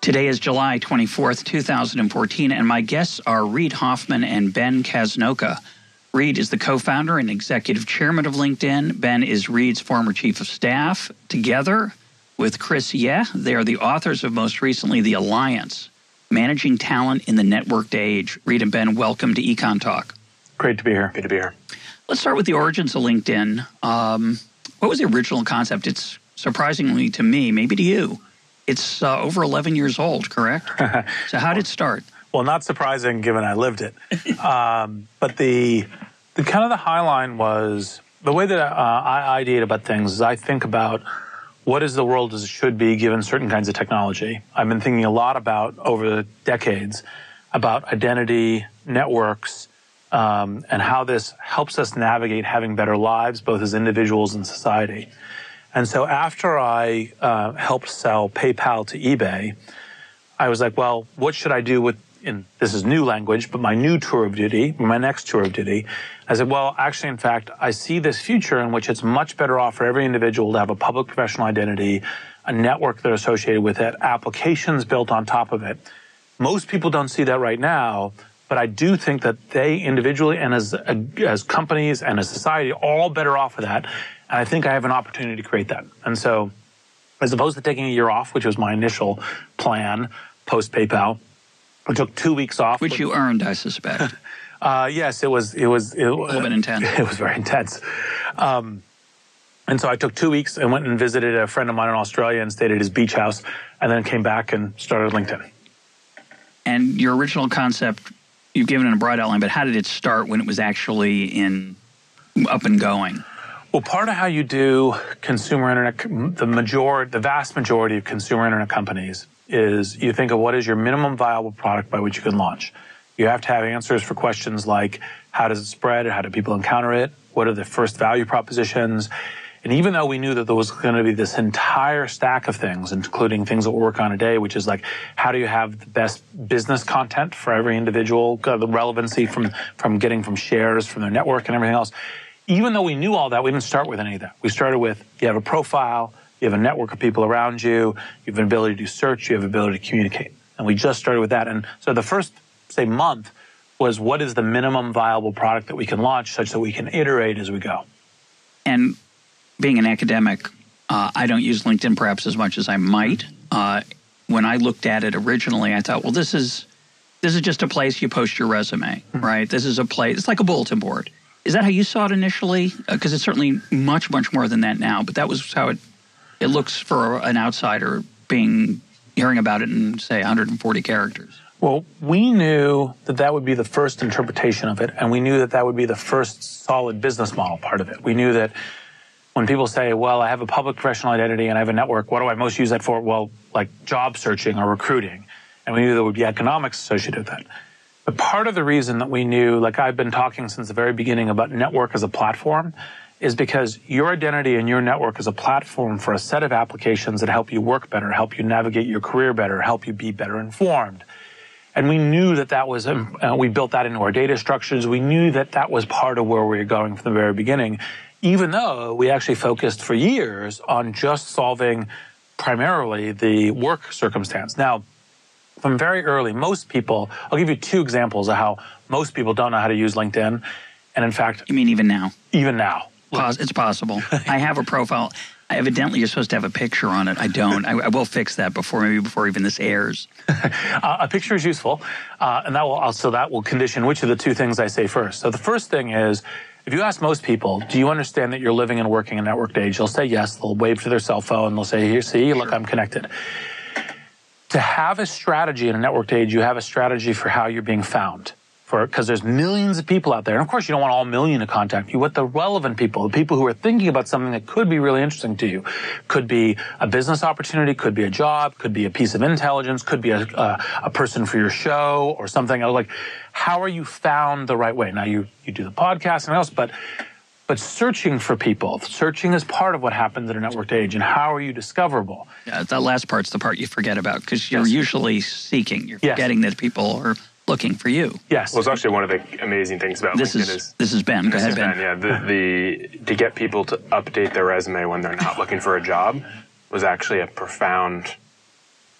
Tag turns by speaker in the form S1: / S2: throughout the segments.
S1: Today is July 24th, 2014, and my guests are Reid Hoffman and Ben Casnocha. Reid is the co founder and executive chairman of LinkedIn. Ben is Reid's former chief of staff. Together with Chris Yeh, they are the authors of most recently The Alliance Managing Talent in the Networked Age. Reid and Ben, welcome to Econ Talk.
S2: Great to be here.
S3: Good to be here.
S1: Let's start with the origins of LinkedIn. Um, what was the original concept? It's surprisingly to me, maybe to you, it's uh, over 11 years old, correct? so how did it start?
S2: Well, not surprising given I lived it. um, but the, the kind of the high line was the way that uh, I ideate about things is I think about what is the world as it should be given certain kinds of technology. I've been thinking a lot about over the decades about identity, networks, um, and how this helps us navigate having better lives, both as individuals and society. And so after I uh, helped sell PayPal to eBay, I was like, well, what should I do with, in, this is new language, but my new tour of duty, my next tour of duty. I said, well, actually, in fact, I see this future in which it's much better off for every individual to have a public professional identity, a network that are associated with it, applications built on top of it. Most people don't see that right now, but I do think that they individually and as, as companies and as society are all better off of that. And I think I have an opportunity to create that. And so, as opposed to taking a year off, which was my initial plan post PayPal, I took two weeks off.
S1: Which you earned, I suspect.
S2: uh, yes, it was. It was it,
S1: a little bit intense.
S2: It was very intense. Um, and so I took two weeks and went and visited a friend of mine in Australia and stayed at his beach house, and then came back and started LinkedIn.
S1: And your original concept, you've given it a broad outline, but how did it start when it was actually in up and going?
S2: Well, part of how you do consumer internet, the majority, the vast majority of consumer internet companies is you think of what is your minimum viable product by which you can launch. You have to have answers for questions like how does it spread? How do people encounter it? What are the first value propositions? And even though we knew that there was going to be this entire stack of things, including things that we work on today, which is like how do you have the best business content for every individual, uh, the relevancy from, from getting from shares from their network and everything else even though we knew all that, we didn't start with any of that. We started with you have a profile, you have a network of people around you, you have an ability to do search, you have an ability to communicate. And we just started with that. And so the first, say, month was what is the minimum viable product that we can launch such that we can iterate as we go.
S1: And being an academic, uh, I don't use LinkedIn perhaps as much as I might. Uh, when I looked at it originally, I thought, well, this is this is just a place you post your resume, mm-hmm. right? This is a place. It's like a bulletin board. Is that how you saw it initially? Because uh, it's certainly much, much more than that now. But that was how it it looks for an outsider being hearing about it in say 140 characters.
S2: Well, we knew that that would be the first interpretation of it, and we knew that that would be the first solid business model part of it. We knew that when people say, "Well, I have a public professional identity and I have a network. What do I most use that for?" Well, like job searching or recruiting, and we knew there would be economics associated with that. But part of the reason that we knew, like I've been talking since the very beginning about network as a platform, is because your identity and your network is a platform for a set of applications that help you work better, help you navigate your career better, help you be better informed. And we knew that that was, um, uh, we built that into our data structures. We knew that that was part of where we were going from the very beginning, even though we actually focused for years on just solving primarily the work circumstance. Now, from very early, most people, I'll give you two examples of how most people don't know how to use LinkedIn. And in fact,
S1: you mean even now?
S2: Even now.
S1: Pos- it's possible. I have a profile. Evidently, you're supposed to have a picture on it. I don't. I, I will fix that before maybe before even this airs.
S2: uh, a picture is useful, uh, and that will also that will condition which of the two things I say first. So the first thing is, if you ask most people, do you understand that you're living and working in networked age? They'll say yes. They'll wave to their cell phone. They'll say, "Here, see, look, I'm connected." To have a strategy in a networked age, you have a strategy for how you're being found. for because there's millions of people out there. And of course, you don't want all million to contact you, but the relevant people, the people who are thinking about something that could be really interesting to you, could be a business opportunity, could be a job, could be a piece of intelligence, could be a, a, a person for your show or something. Like, how are you found the right way? Now you you do the podcast and else, but but searching for people, searching is part of what happens in a networked age. And how are you discoverable?
S1: Yeah, that last part's the part you forget about because you're yes. usually seeking. You're yes. forgetting that people are looking for you.
S2: Yes.
S3: Well, it's actually one of the amazing things about
S1: this
S3: LinkedIn
S1: is, is this is Ben. Go ahead, Ben.
S3: ben. Yeah, the, the to get people to update their resume when they're not looking for a job was actually a profound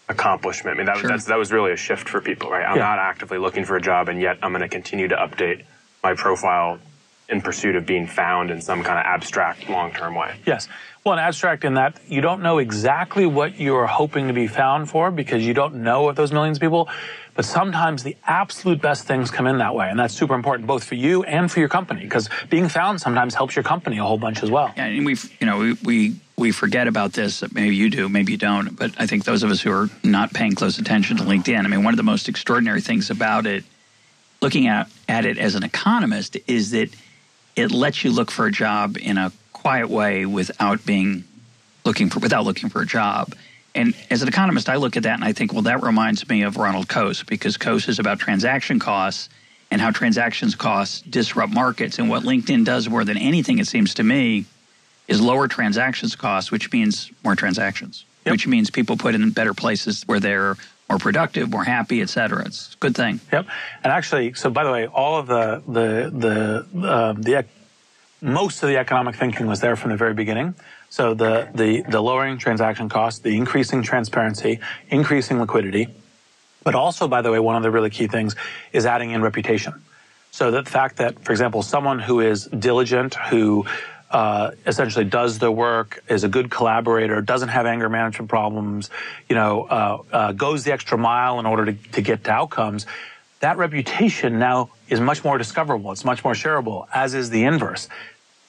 S3: accomplishment. I mean, that, sure. that was really a shift for people, right? I'm yeah. not actively looking for a job, and yet I'm going to continue to update my profile in pursuit of being found in some kind of abstract long-term way.
S2: Yes. Well, an abstract in that you don't know exactly what you're hoping to be found for because you don't know of those millions of people. But sometimes the absolute best things come in that way. And that's super important both for you and for your company because being found sometimes helps your company a whole bunch as well.
S1: Yeah, and we you know, we, we, we forget about this. Maybe you do, maybe you don't. But I think those of us who are not paying close attention to LinkedIn, I mean, one of the most extraordinary things about it, looking at, at it as an economist, is that it lets you look for a job in a quiet way without being looking for without looking for a job. And as an economist, I look at that and I think, well, that reminds me of Ronald Coase because Coase is about transaction costs and how transactions costs disrupt markets. And what LinkedIn does more than anything, it seems to me, is lower transactions costs, which means more transactions, yep. which means people put in better places where they're more productive, more happy, et cetera. It's a good thing.
S2: Yep. And actually, so by the way, all of the the the uh, the most of the economic thinking was there from the very beginning. So the the the lowering transaction costs, the increasing transparency, increasing liquidity, but also, by the way, one of the really key things is adding in reputation. So the fact that, for example, someone who is diligent, who uh, essentially does the work, is a good collaborator, doesn't have anger management problems, you know, uh, uh, goes the extra mile in order to, to get to outcomes, that reputation now is much more discoverable. It's much more shareable, as is the inverse.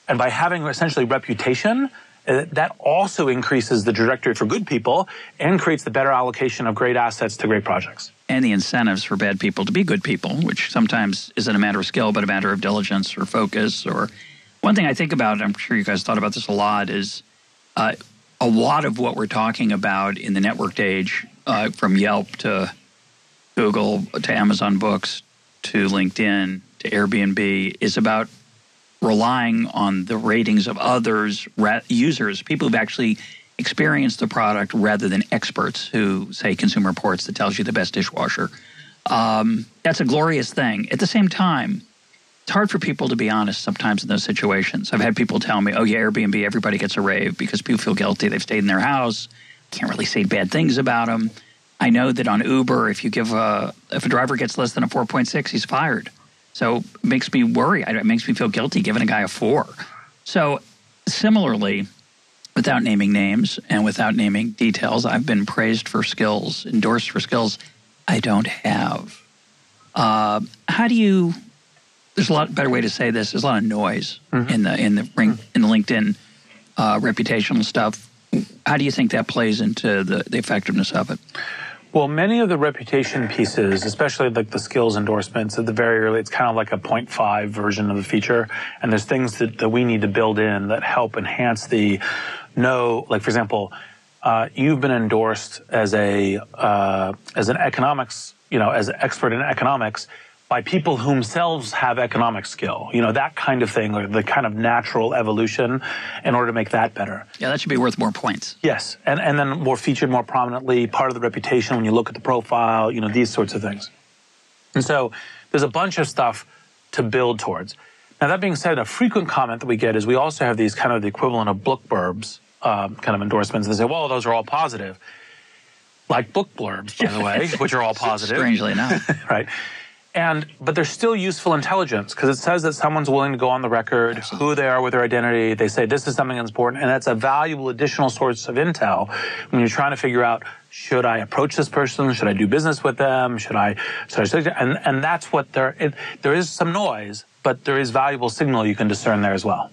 S2: And by having essentially reputation, uh, that also increases the trajectory for good people and creates the better allocation of great assets to great projects.
S1: And the incentives for bad people to be good people, which sometimes isn't a matter of skill, but a matter of diligence or focus or one thing I think about, I'm sure you guys thought about this a lot, is uh, a lot of what we're talking about in the networked age, uh, from Yelp to Google to Amazon Books to LinkedIn to Airbnb, is about relying on the ratings of others, users, people who've actually experienced the product rather than experts who say Consumer Reports that tells you the best dishwasher. Um, that's a glorious thing. At the same time, it's hard for people to be honest sometimes in those situations. I've had people tell me, oh, yeah, Airbnb, everybody gets a rave because people feel guilty. They've stayed in their house, can't really say bad things about them. I know that on Uber, if you give a, if a driver gets less than a 4.6, he's fired. So it makes me worry. It makes me feel guilty giving a guy a four. So similarly, without naming names and without naming details, I've been praised for skills, endorsed for skills I don't have. Uh, how do you there's a lot better way to say this. There's a lot of noise mm-hmm. in the in the ring, in the LinkedIn uh, reputational stuff. How do you think that plays into the, the effectiveness of it?
S2: Well, many of the reputation pieces, especially like the skills endorsements at the very early, it's kind of like a 0.5 version of the feature. And there's things that, that we need to build in that help enhance the no, like for example, uh, you've been endorsed as a, uh, as an economics, you know, as an expert in economics by people who themselves have economic skill, you know, that kind of thing, or the kind of natural evolution in order to make that better.
S1: Yeah, that should be worth more points.
S2: Yes, and, and then more featured more prominently, part of the reputation when you look at the profile, you know, these sorts of things. And so there's a bunch of stuff to build towards. Now, that being said, a frequent comment that we get is we also have these kind of the equivalent of book blurbs um, kind of endorsements. They say, well, those are all positive. Like book blurbs, by the way, which are all positive.
S1: Strangely enough.
S2: right. And but there's still useful intelligence because it says that someone's willing to go on the record, Absolutely. who they are with their identity. They say this is something that's important, and that's a valuable additional source of intel when you're trying to figure out should I approach this person, should I do business with them, should I, should I and and that's what there it, there is some noise, but there is valuable signal you can discern there as well.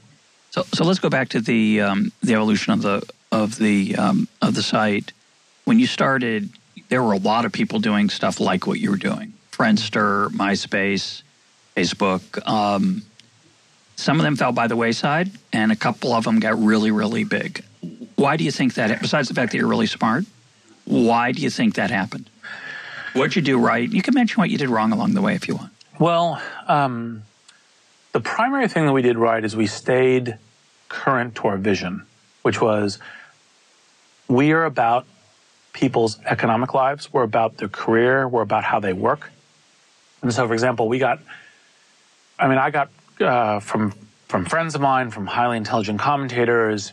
S1: So so let's go back to the um, the evolution of the of the um, of the site. When you started, there were a lot of people doing stuff like what you were doing Friendster, MySpace, Facebook. Um, some of them fell by the wayside, and a couple of them got really, really big. Why do you think that? Besides the fact that you're really smart, why do you think that happened? What'd you do right? You can mention what you did wrong along the way if you want.
S2: Well, um, the primary thing that we did right is we stayed current to our vision, which was we are about people's economic lives, we're about their career, we're about how they work. And so, for example, we got, I mean, I got uh, from from friends of mine, from highly intelligent commentators,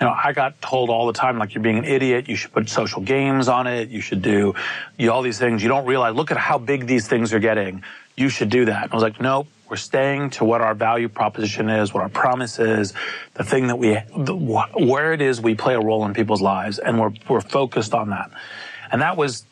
S2: you know, I got told all the time, like, you're being an idiot. You should put social games on it. You should do you, all these things. You don't realize, look at how big these things are getting. You should do that. And I was like, nope, we're staying to what our value proposition is, what our promise is, the thing that we, the, where it is we play a role in people's lives. And we're, we're focused on that. And that was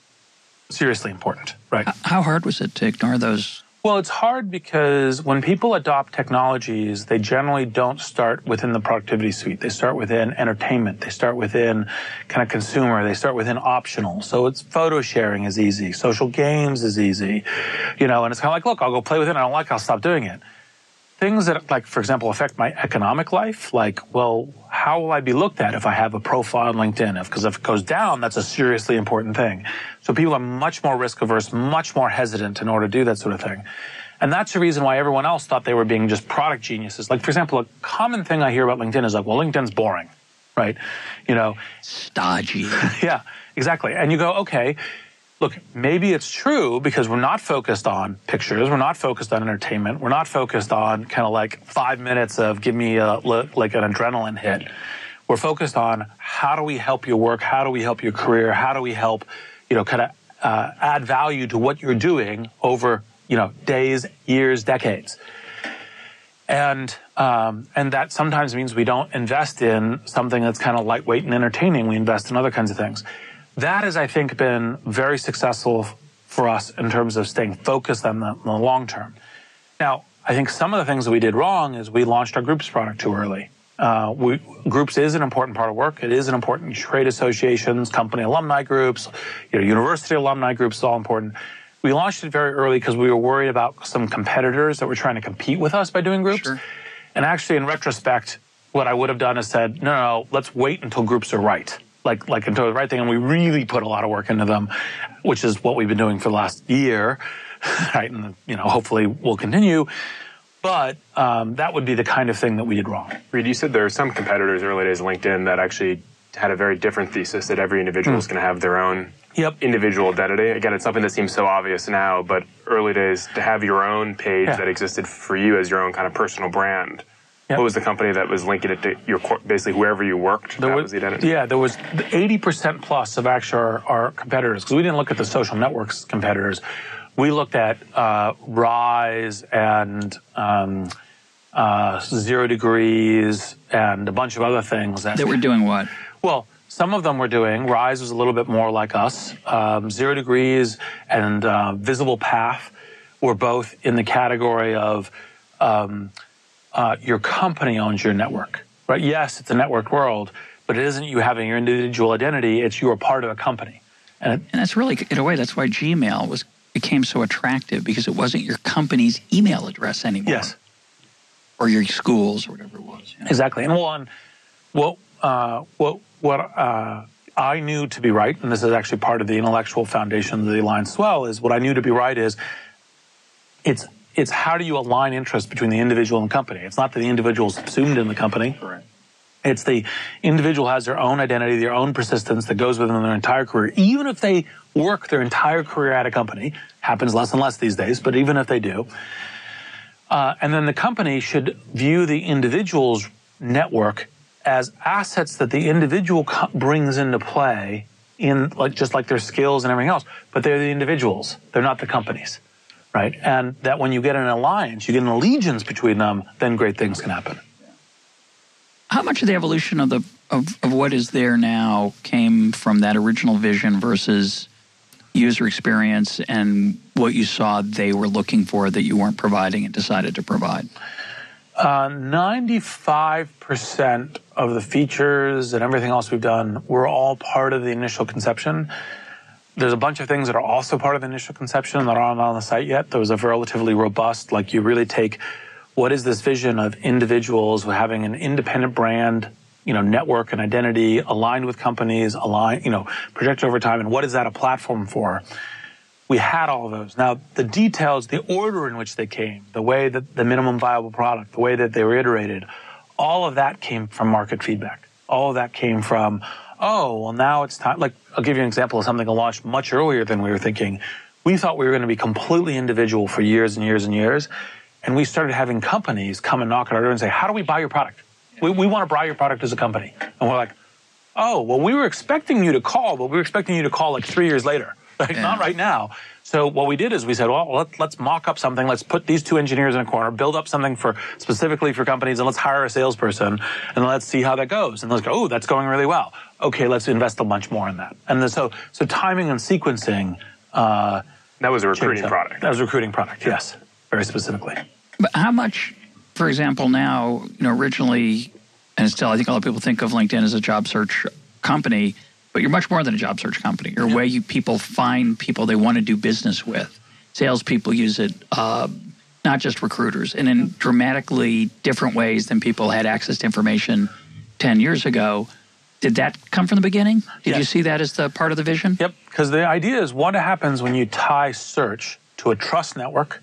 S2: seriously important, right?
S1: How hard was it to ignore those
S2: well, it's hard because when people adopt technologies, they generally don't start within the productivity suite. They start within entertainment. They start within kind of consumer. They start within optional. So it's photo sharing is easy. Social games is easy. You know, and it's kind of like, look, I'll go play with it. I don't like it. I'll stop doing it things that, like, for example, affect my economic life, like, well, how will I be looked at if I have a profile on LinkedIn? Because if, if, it goes down, that's a seriously important thing. So people are much more risk averse, much more hesitant in order to do that sort of thing. And that's the reason why everyone else thought they were being just product geniuses. Like, for example, a common thing I hear about LinkedIn is like, well, LinkedIn's boring, right? You know,
S1: stodgy.
S2: yeah, exactly. And you go, okay, look, maybe it's true because we're not focused on pictures, we're not focused on entertainment, we're not focused on kind of like five minutes of give me a, like an adrenaline hit. We're focused on how do we help your work, how do we help your career, how do we help, you know, kind of uh, add value to what you're doing over, you know, days, years, decades. And um, and that sometimes means we don't invest in something that's kind of lightweight and entertaining. We invest in other kinds of things that has, I think, been very successful for us in terms of staying focused on the, on the long term. Now, I think some of the things that we did wrong is we launched our groups product too early. Uh, we, groups is an important part of work. It is an important trade associations, company alumni groups, you know, university alumni groups is all important. We launched it very early because we were worried about some competitors that were trying to compete with us by doing groups. Sure. And actually, in retrospect, what I would have done is said, no, no, no, let's wait until groups are right like like into the right thing, and we really put a lot of work into them, which is what we've been doing for the last year, right? And you know, hopefully we'll continue. But um, that would be the kind of thing that we did wrong.
S3: Reid, you said there are some competitors early days LinkedIn that actually had a very different thesis that every individual mm. is going to have their own
S2: yep.
S3: individual identity. Again, it's something that seems so obvious now, but early days to have your own page yeah. that existed for you as your own kind of personal brand Yep. What was the company that was linking it to your basically whoever you worked?
S2: There
S3: that
S2: was,
S3: was the identity.
S2: Yeah, there was 80% plus of actually our, our competitors because we didn't look at the social networks competitors. We looked at uh, Ryze and um, uh, Zero Degrees and a bunch of other things
S1: that, that were doing what?
S2: Well, some of them were doing. Ryze was a little bit more like us. Um, Zero Degrees and uh, Visible Path were both in the category of um, uh, your company owns your network, right? Yes, it's a networked world, but it isn't you having your individual identity. It's you are part of a company.
S1: And, it, and that's really, in a way, that's why Gmail was became so attractive because it wasn't your company's email address anymore.
S2: Yes.
S1: Or your schools or whatever it was.
S2: You know? Exactly. And one, what, uh, what, what uh, I knew to be right, and this is actually part of the intellectual foundation of the Alliance as well, is what I knew to be right is it's it's how do you align interests between the individual and company. It's not that the individual is subsumed in the company.
S3: Correct.
S2: It's the individual has their own identity, their own persistence that goes with them their entire career. Even if they work their entire career at a company, happens less and less these days, but even if they do. Uh, and then the company should view the individual's network as assets that the individual co- brings into play in like just like their skills and everything else. But they're the individuals. They're not the companies right? And that when you get an alliance, you get an allegiance between them, then great things can happen.
S1: How much of the evolution of the of, of what is there now came from that original vision versus user experience and what you saw they were looking for that you weren't providing and decided to provide?
S2: Uh, 95% of the features and everything else we've done were all part of the initial conception. There's a bunch of things that are also part of the initial conception that aren't on the site yet. There was a relatively robust, like you really take what is this vision of individuals having an independent brand, you know, network and identity aligned with companies, aligned, you know, projected over time, and what is that a platform for? We had all of those. Now, the details, the order in which they came, the way that the minimum viable product, the way that they were iterated, all of that came from market feedback. All of that came from, oh, well, now it's time. Like, I'll give you an example of something that launched much earlier than we were thinking. We thought we were going to be completely individual for years and years and years. And we started having companies come and knock at our door and say, how do we buy your product? We, we want to buy your product as a company. And we're like, oh, well, we were expecting you to call, but we were expecting you to call like three years later. Like, yeah. not right now. So what we did is we said, well, let, us mock up something. Let's put these two engineers in a corner, build up something for specifically for companies, and let's hire a salesperson, and let's see how that goes. And let's go, oh, that's going really well. Okay, let's invest a bunch more in that. And then, so, so timing and sequencing. Uh,
S3: that was a recruiting product.
S2: That was a recruiting product. Yes, very specifically.
S1: But how much, for example, now, you know, originally, and still, I think a lot of people think of LinkedIn as a job search company but you're much more than a job search company. You're yeah. a way you people find people they want to do business with. Salespeople use it, uh, not just recruiters, and in dramatically different ways than people had access to information 10 years ago. Did that come from the beginning? Did yes. you see that as the part of the vision?
S2: Yep, because the idea is what happens when you tie search to a trust network,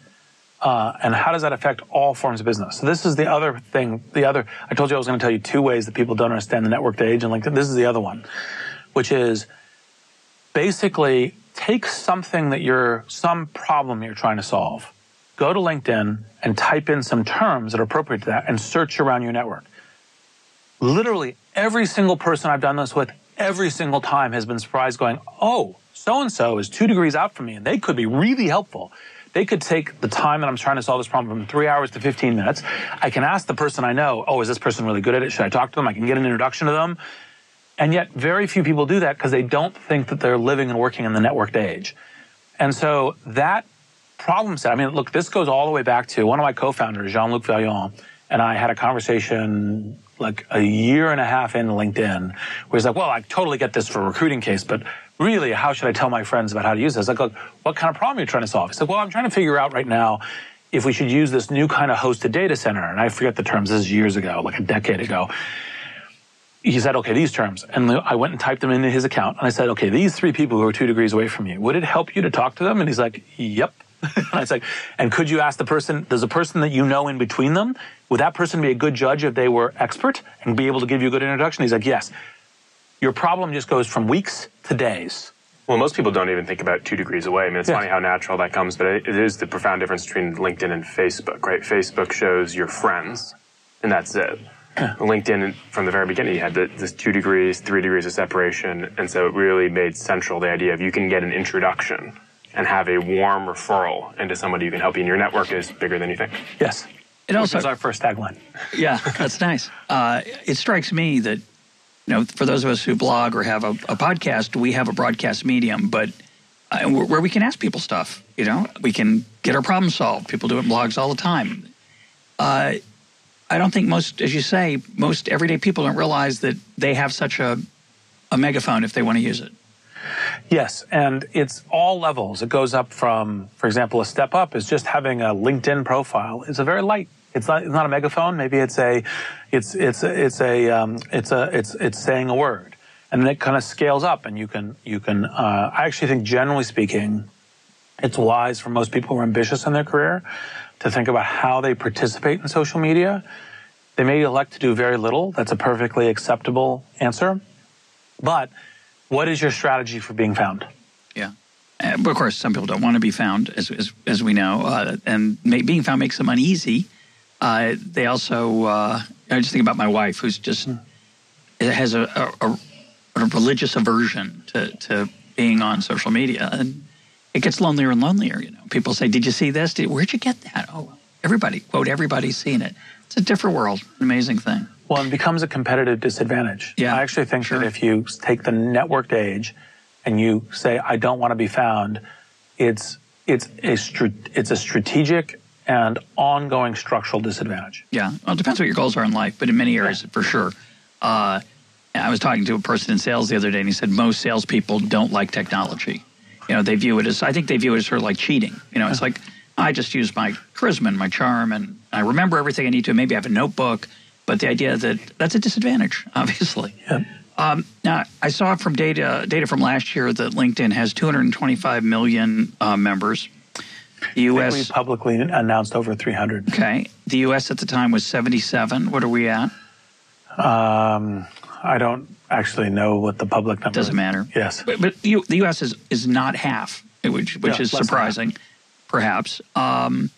S2: uh, and how does that affect all forms of business? So this is the other thing. The other, I told you I was going to tell you two ways that people don't understand the networked age and LinkedIn. This is the other one which is basically take something that you're, some problem you're trying to solve, go to LinkedIn and type in some terms that are appropriate to that and search around your network. Literally every single person I've done this with every single time has been surprised going, oh, so and so is two degrees out from me and they could be really helpful. They could take the time that I'm trying to solve this problem from three hours to 15 minutes. I can ask the person I know, oh, is this person really good at it? Should I talk to them? I can get an introduction to them. And yet, very few people do that because they don't think that they're living and working in the networked age. And so that problem set, I mean, look, this goes all the way back to one of my co founders, Jean Luc Vaillant, and I had a conversation like a year and a half in LinkedIn where he's like, well, I totally get this for a recruiting case, but really, how should I tell my friends about how to use this? Like, look, what kind of problem are you trying to solve? He said, well, I'm trying to figure out right now if we should use this new kind of hosted data center. And I forget the terms, this is years ago, like a decade ago he said, okay, these terms. And I went and typed them into his account. And I said, okay, these three people who are two degrees away from you, would it help you to talk to them? And he's like, yep. And I was like, and could you ask the person, there's a person that you know in between them, would that person be a good judge if they were expert and be able to give you a good introduction? He's like, yes. Your problem just goes from weeks to days.
S3: Well, most people don't even think about two degrees away. I mean, it's yes. funny how natural that comes, but it is the profound difference between LinkedIn and Facebook, right? Facebook shows your friends, and that's it. LinkedIn, from the very beginning, you had the, this two degrees, three degrees of separation. And so it really made central the idea of you can get an introduction and have a warm referral into somebody who can help you. And your network is bigger than you think.
S2: Yes. It also is our first tagline.
S1: Yeah, that's nice. Uh, it strikes me that, you know, for those of us who blog or have a, a podcast, we have a broadcast medium, but uh, where we can ask people stuff. You know, we can get our problem solved. People do it in blogs all the time. Uh, I don't think most, as you say, most everyday people don't realize that they have such a, a megaphone if they want to use it.
S2: Yes, and it's all levels. It goes up from, for example, a step up is just having a LinkedIn profile. It's a very light. It's not. It's not a megaphone. Maybe it's a, it's it's it's a um, it's a it's it's saying a word, and then it kind of scales up, and you can you can. Uh, I actually think, generally speaking, it's wise for most people who are ambitious in their career to think about how they participate in social media. They may elect to do very little. That's a perfectly acceptable answer. But what is your strategy for being found?
S1: Yeah. Of course, some people don't want to be found, as, as, as we know, uh, and may, being found makes them uneasy. Uh, they also, uh, I just think about my wife, who's just mm. has a, a, a, religious aversion to, to being on social media, and it gets lonelier and lonelier. You know, people say, "Did you see this? Did, where'd you get that?" Oh, everybody quote everybody's seen it. It's a different world, an amazing thing.
S2: Well, it becomes a competitive disadvantage.
S1: Yeah,
S2: I actually think sure. that if you take the networked age and you say, "I don't want to be found," it's it's a it's a strategic and ongoing structural disadvantage.
S1: Yeah, well, it depends what your goals are in life, but in many areas, yeah. for sure. Uh, I was talking to a person in sales the other day, and he said most salespeople don't like technology You know, they view it as I think they view it as sort of like cheating. You know, it's like I just use my charisma and my charm, and I remember everything I need to. Maybe I have a notebook, but the idea that that's a disadvantage, obviously.
S2: Yeah.
S1: Um, now, I saw from data data from last year that LinkedIn has 225 million uh, members.
S2: The U.S. we publicly announced over 300.
S1: Okay. The U.S. at the time was 77. What are we at?
S2: Um, I don't actually know what the public number.
S1: Is Doesn't
S2: is.
S1: matter.
S2: Yes,
S1: but, but the U.S. is is not half, which which yeah, is surprising, perhaps. Um,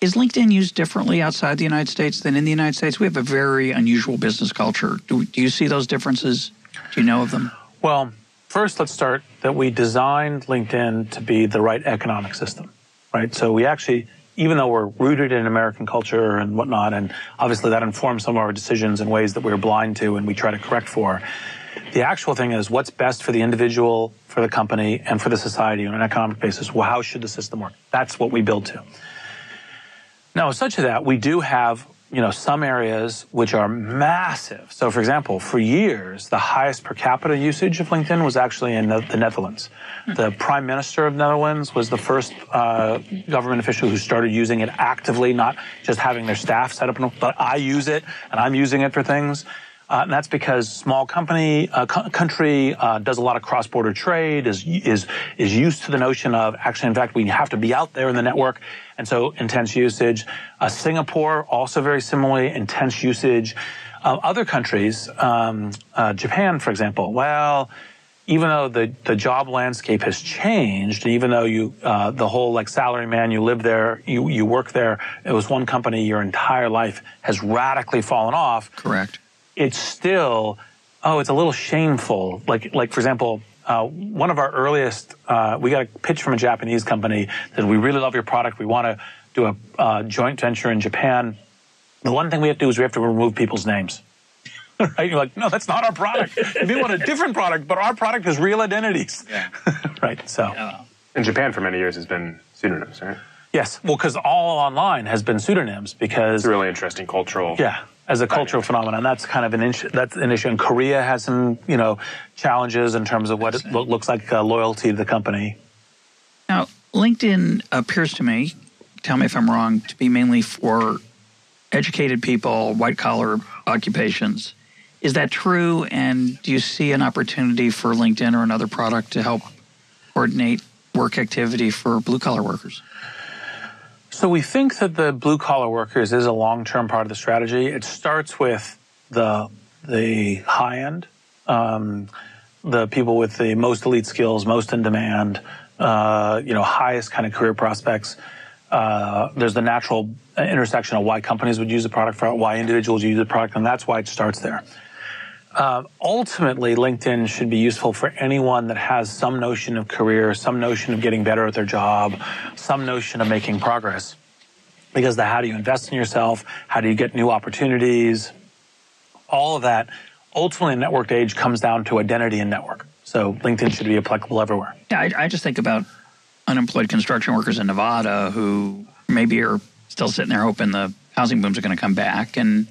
S1: is LinkedIn used differently outside the United States than in the United States? We have a very unusual business culture. Do, do you see those differences? Do you know of them?
S2: Well, first, let's start that we designed LinkedIn to be the right economic system, right? So we actually even though we're rooted in American culture and whatnot, and obviously that informs some of our decisions in ways that we're blind to and we try to correct for. The actual thing is what's best for the individual, for the company, and for the society on an economic basis. Well, how should the system work? That's what we build to. Now, such that we do have you know, some areas which are massive. So, for example, for years, the highest per capita usage of LinkedIn was actually in the, Netherlands. The Prime Minister of Netherlands was the first uh, government official who started using it actively, not just having their staff set up. But I use it, and I'm using it for things. Uh, and that's because small company uh, co- country uh, does a lot of cross-border trade, is is is used to the notion of actually, in fact, we have to be out there in the network, and so intense usage. Uh, Singapore also very similarly intense usage. Uh, other countries, um, uh, Japan, for example, well. Even though the, the job landscape has changed, even though you the whole like salary man, you live there, you you work there, it was one company your entire life has radically fallen off.
S1: Correct
S2: it's still, oh, it's a little shameful. Like, like for example, uh, one of our earliest, uh, we got a pitch from a Japanese company that we really love your product. We want to do a uh, joint venture in Japan. The one thing we have to do is we have to remove people's names. right? You're like, no, that's not our product. we want a different product, but our product is real identities. Yeah. right. So. Yeah.
S3: In Japan, for many years, has been pseudonyms, right?
S2: Yes. Well, because all online has been pseudonyms because.
S3: It's a really interesting cultural.
S2: Yeah as a cultural phenomenon. That's kind of an issue. That's an issue. And Korea has some, you know, challenges in terms of what it lo- looks like uh, loyalty to the company.
S1: Now, LinkedIn appears to me, tell me if I'm wrong, to be mainly for educated people, white collar occupations. Is that true? And do you see an opportunity for LinkedIn or another product to help coordinate work activity for blue collar workers?
S2: So we think that the blue collar workers is a long term part of the strategy. It starts with the the high end, um, the people with the most elite skills, most in demand, uh, you know, highest kind of career prospects. Uh, there's the natural intersection of why companies would use the product for why individuals use the product, and that's why it starts there. Uh, ultimately, LinkedIn should be useful for anyone that has some notion of career, some notion of getting better at their job, some notion of making progress. Because the how do you invest in yourself? How do you get new opportunities? All of that, ultimately, in networked age comes down to identity and network. So LinkedIn should be applicable everywhere.
S1: Yeah, I, I just think about unemployed construction workers in Nevada who maybe are still sitting there hoping the housing booms are going to come back, and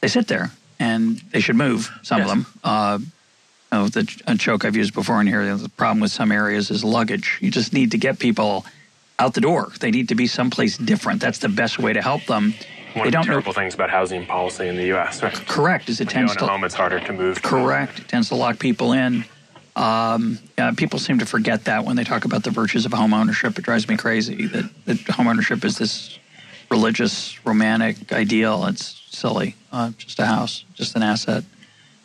S1: they sit there and they should move. Some yes. of them. Uh, oh, the a joke I've used before in here. The problem with some areas is luggage. You just need to get people out the door. They need to be someplace different. That's the best way to help them.
S3: One they of the terrible know. things about housing policy in the U.S. Right?
S1: Correct. Is it
S3: when
S1: tends
S3: you own to home, it's harder to move.
S1: Correct. It tends to lock people in. Um, yeah, people seem to forget that when they talk about the virtues of home ownership. It drives me crazy that, that home ownership is this religious, romantic ideal. It's silly. Uh, just a house, just an asset,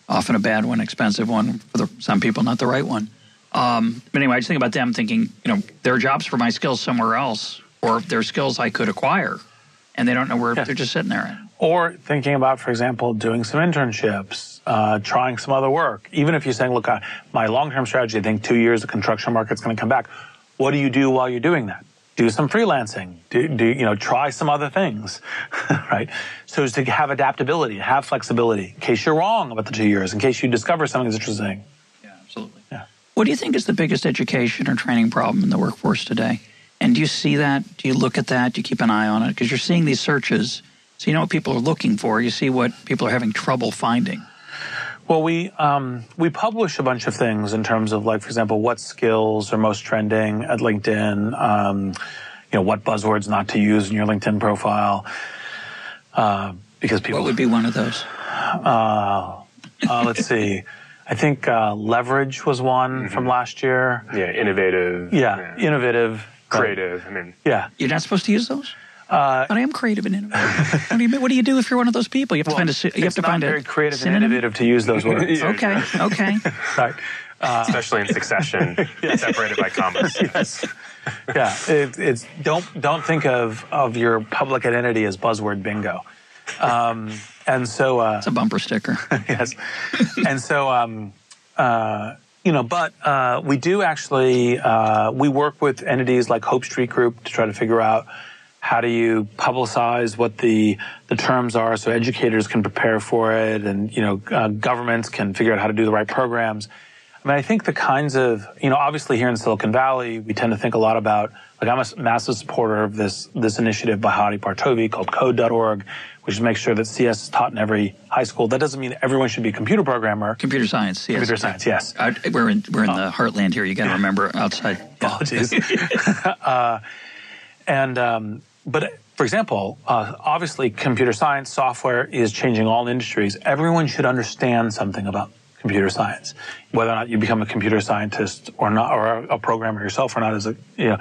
S1: often a bad one, expensive one for the, some people, not the right one. Um, but anyway, I just think about them thinking, you know, there are jobs for my skills somewhere else, or there are skills I could acquire, and they don't know where yeah. they're just sitting there.
S2: Or thinking about, for example, doing some internships, uh, trying some other work. Even if you're saying, look, I, my long-term strategy, I think two years the construction market's going to come back. What do you do while you're doing that? Do some freelancing, do, do, you know, try some other things, right? So as to have adaptability, have flexibility in case you're wrong about the two years, in case you discover something that's interesting.
S1: Yeah, absolutely. Yeah. What do you think is the biggest education or training problem in the workforce today? And do you see that? Do you look at that? Do you keep an eye on it? Because you're seeing these searches, so you know what people are looking for. You see what people are having trouble finding.
S2: Well, we um, we publish a bunch of things in terms of like, for example, what skills are most trending at LinkedIn. Um, you know, what buzzwords not to use in your LinkedIn profile. Uh, because people.
S1: What would be one of those?
S2: Uh, uh, let's see. I think uh, leverage was one mm-hmm. from last year.
S3: Yeah, innovative.
S2: Yeah, yeah. innovative.
S3: Creative. I mean,
S2: yeah.
S1: You're not supposed to use those. Uh, but I am creative and innovative. what, do you, what do you do if you're one of those people? You have to find a. You have to find
S2: a. very creative synonym? and innovative to use those words.
S1: okay. Okay.
S2: right.
S3: Uh, Especially in succession, yes. separated by commas.
S2: yes. Yeah. It, it's don't don't think of of your public identity as buzzword bingo. Um, and so uh,
S1: it's a bumper sticker.
S2: yes. and so um, uh, you know, but uh, we do actually uh, we work with entities like Hope Street Group to try to figure out how do you publicize what the the terms are so educators can prepare for it, and you know, uh, governments can figure out how to do the right programs. I mean, I think the kinds of, you know, obviously here in Silicon Valley, we tend to think a lot about, like I'm a massive supporter of this, this initiative by Hadi Partovi called code.org, which makes sure that CS is taught in every high school. That doesn't mean everyone should be a computer programmer.
S1: Computer science,
S2: yes. Computer science, yes.
S1: Uh, we're in, we're in oh. the heartland here. You got to remember outside.
S2: Apologies. uh, and, um, but for example, uh, obviously computer science software is changing all industries. Everyone should understand something about computer science. Whether or not you become a computer scientist or not, or a programmer yourself or not, is a, you know,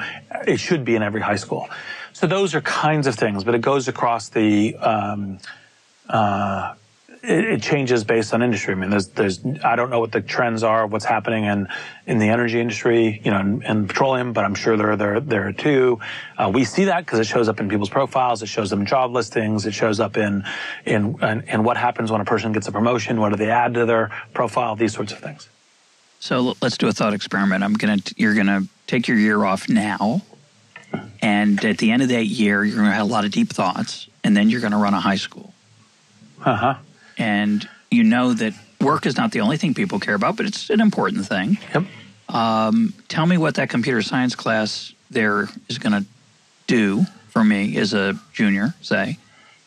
S2: it should be in every high school. So those are kinds of things, but it goes across the, um, uh, it, it, changes based on industry. I mean, there's, there's, I don't know what the trends are, what's happening in, in the energy industry, you know, in, in petroleum, but I'm sure there are there, there too. Uh, we see that because it shows up in people's profiles, it shows up in job listings, it shows up in, in, in, in what happens when a person gets a promotion, what do they add to their profile, these sorts of things.
S1: So let's do a thought experiment. I'm gonna, you're gonna take your year off now, and at the end of that year, you're gonna have a lot of deep thoughts, and then you're gonna run a high school.
S2: Uh huh
S1: and you know that work is not the only thing people care about, but it's an important thing.
S2: Yep.
S1: Um, tell me what that computer science class there is going to do for me as a junior, say,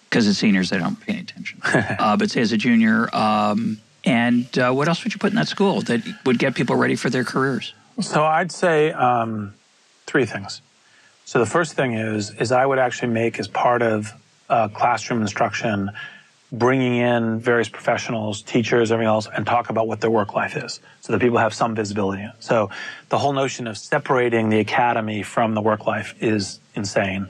S1: because as seniors they don't pay any attention. uh, but say as a junior, um, and uh, what else would you put in that school that would get people ready for their careers?
S2: So I'd say um, three things. So the first thing is is I would actually make as part of uh, classroom instruction bringing in various professionals, teachers, everything else, and talk about what their work life is so that people have some visibility. So the whole notion of separating the academy from the work life is insane.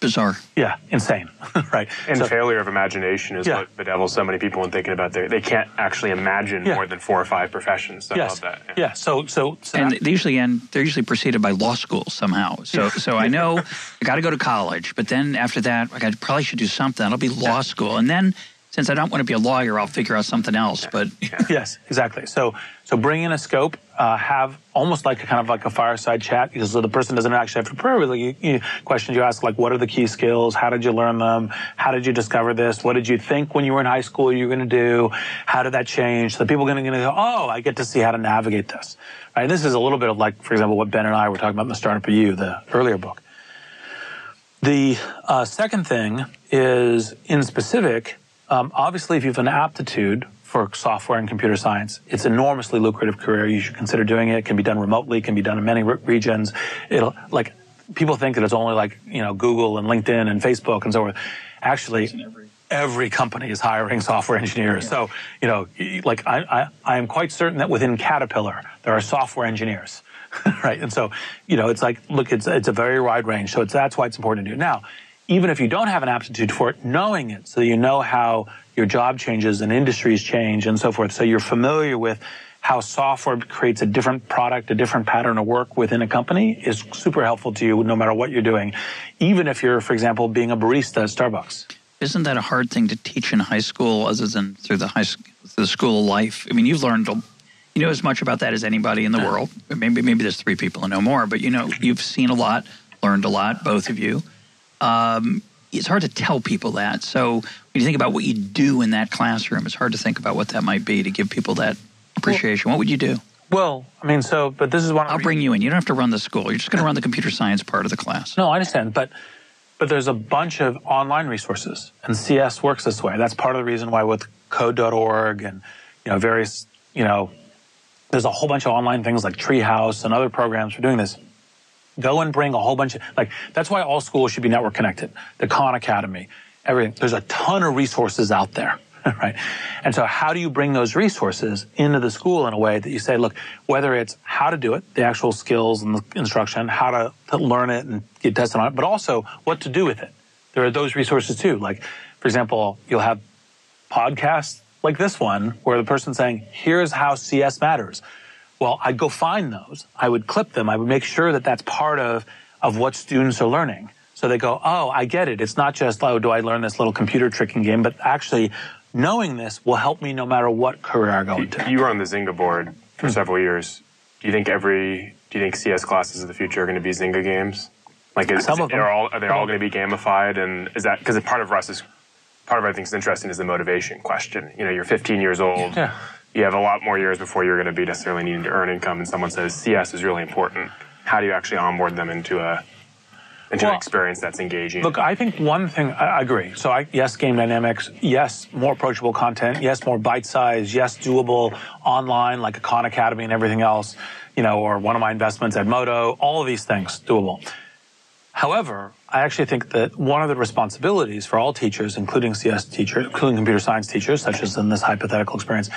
S1: Bizarre.
S2: Yeah, insane, right?
S3: And so, failure of imagination is yeah. what bedevils so many people in thinking about their, they can't actually imagine yeah. more than four or five professions. So
S2: yes.
S3: I love that.
S2: Yeah. yeah. So, so,
S1: so and they usually end, they're usually preceded by law school somehow. So, so I know I got to go to college, but then after that, like I probably should do something. It'll be law school. And then since I don't want to be a lawyer, I'll figure out something else. But
S2: yes, exactly. So so bring in a scope, uh, have almost like a kind of like a fireside chat, because so the person doesn't actually have to prepare. Really, you, you, questions you ask like, what are the key skills? How did you learn them? How did you discover this? What did you think when you were in high school you were going to do? How did that change? So people are going to go, oh, I get to see how to navigate this. Right? This is a little bit of like, for example, what Ben and I were talking about in the Startup of You, the earlier book. The uh, second thing is in specific um, obviously, if you have an aptitude for software and computer science, it's an enormously lucrative career. You should consider doing it. It can be done remotely. It can be done in many re- regions. It'll like people think that it's only like you know Google and LinkedIn and Facebook and so forth. Actually, every company is hiring software engineers. Yeah. So you know, like I, I, I am quite certain that within Caterpillar there are software engineers. right, and so you know, it's like look, it's it's a very wide range. So it's that's why it's important to do. Now, even if you don't have an aptitude for it, knowing it so you know how your job changes and industries change and so forth. So you're familiar with how software creates a different product, a different pattern of work within a company is super helpful to you no matter what you're doing. Even if you're, for example, being a barista at Starbucks.
S1: Isn't that a hard thing to teach in high school other than through the high the school of life? I mean, you've learned you know as much about that as anybody in the world. Maybe maybe there's three people who know more, but you know, you've seen a lot, learned a lot, both of you um, it's hard to tell people that. So when you think about what you do in that classroom, it's hard to think about what that might be to give people that appreciation. Well, what would you do?
S2: Well, I mean, so, but this is one.
S1: I'll bring you in. You don't have to run the school. You're just going to run the computer science part of the class.
S2: No, I understand, but but there's a bunch of online resources, and CS works this way. That's part of the reason why with Code.org and you know, various, you know, there's a whole bunch of online things like Treehouse and other programs for doing this. Go and bring a whole bunch of, like, that's why all schools should be network connected. The Khan Academy, everything. There's a ton of resources out there. right? And so how do you bring those resources into the school in a way that you say, look, whether it's how to do it, the actual skills and the instruction, how to, to learn it and get tested on it, but also what to do with it. There are those resources too. Like, for example, you'll have podcasts like this one where the person's saying, here's how CS matters. Well, I'd go find those. I would clip them. I would make sure that that's part of, of what students are learning. So they go, oh, I get it. It's not just, oh, do I learn this little computer tricking game, but actually knowing this will help me no matter what career I go into.
S3: You were on the Zynga board for mm-hmm. several years. Do you think every do you think CS classes of the future are going to be Zynga games? Like is,
S2: some of them
S3: are all are they all going to be gamified? And is that because part of Russ's part of what I think is interesting is the motivation question. You know, you're 15 years old.
S2: Yeah.
S3: You have a lot more years before you're going to be necessarily needing to earn income, and someone says CS is really important. How do you actually onboard them into a into well, an experience that's engaging.
S2: Look, I think one thing I, agree. So, I, yes, game dynamics. Yes, more approachable content. Yes, more bite size. Yes, doable online like a Khan Academy and everything else. You know, or one of my investments at moto All of these things doable. However, I actually think that one of the responsibilities for all teachers, including CS teachers, including computer science teachers, such as in this hypothetical experience,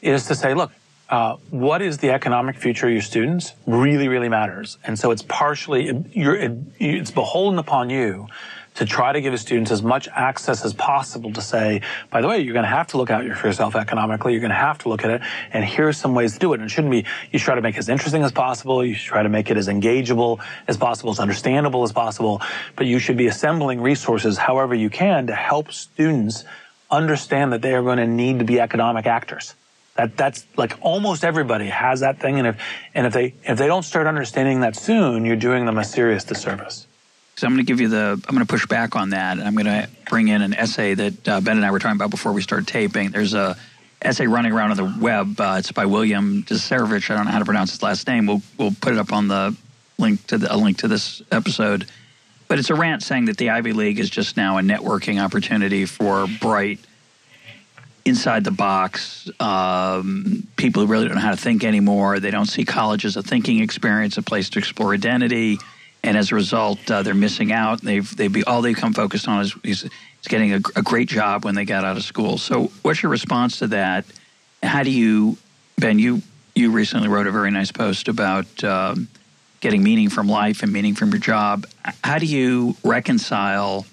S2: is to say, look, uh, what is the economic future of your students really, really matters. And so it's partially, it, it's beholden upon you to try to give the students as much access as possible to say, by the way, you're going to have to look out for yourself economically. You're going to have to look at it. And here's some ways to do it. And it shouldn't be, you try to make it as interesting as possible. You should try to make it as engageable as possible, as understandable as possible. But you should be assembling resources however you can to help students understand that they are going to need to be economic actors. That that's like almost everybody has that thing, and if and if they if they don't start understanding that soon, you're doing them a serious disservice.
S1: So I'm going to give you the I'm going to push back on that. I'm going to bring in an essay that uh, Ben and I were talking about before we started taping. There's a essay running around on the web. Uh, it's by William Deresiewicz. I don't know how to pronounce his last name. We'll we'll put it up on the link to the a link to this episode. But it's a rant saying that the Ivy League is just now a networking opportunity for bright inside the box um, people who really don't know how to think anymore. They don't see college as a thinking experience, a place to explore identity, and as a result, uh, they're missing out. They've they be all they come focused on is, is, is getting a, a, great job when they got out of school. So, what's your response to that? How do you, Ben? You you recently wrote a very nice post about. Um, getting meaning from life and meaning from your job. How do you reconcile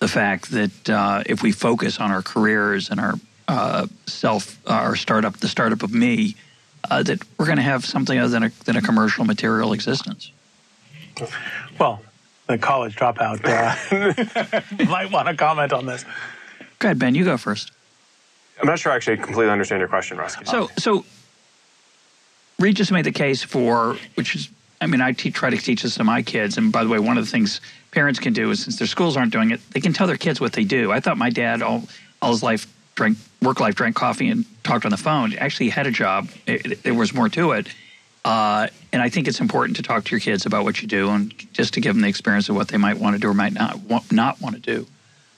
S1: the fact that uh, if we focus on our careers and our uh, self uh, or startup, the startup of me, uh, that we're going to have something other than a, than a commercial material existence.
S2: Well, the college dropout uh, might want to comment on this.
S1: Go ahead, Ben. You go first.
S3: I'm not sure I actually completely understand your question, Rusky.
S1: So, so Reid just made the case for, which is, I mean, I te- try to teach this to my kids. And by the way, one of the things parents can do is, since their schools aren't doing it, they can tell their kids what they do. I thought my dad all all his life drank work life, drank coffee, and talked on the phone. Actually, had a job. There was more to it. Uh, and I think it's important to talk to your kids about what you do and just to give them the experience of what they might want to do or might not want, not want to do.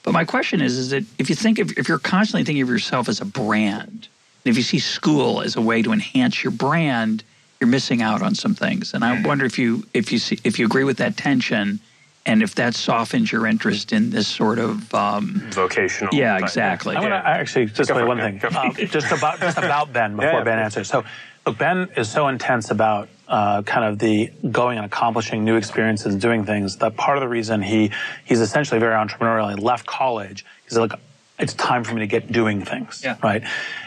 S1: But my question is, is that if you think of, if you're constantly thinking of yourself as a brand, if you see school as a way to enhance your brand, you're missing out on some things. And I wonder if you if you see, if you agree with that tension and if that softens your interest in this sort of um,
S3: vocational.
S1: Yeah, exactly.
S2: I want to actually just say one thing, uh, just about just about Ben before yeah, Ben answers. So, look, Ben is so intense about uh, kind of the going and accomplishing new experiences, doing things. That part of the reason he he's essentially very entrepreneurial. He left college. He's like, it's time for me to get doing things,
S1: yeah.
S2: right?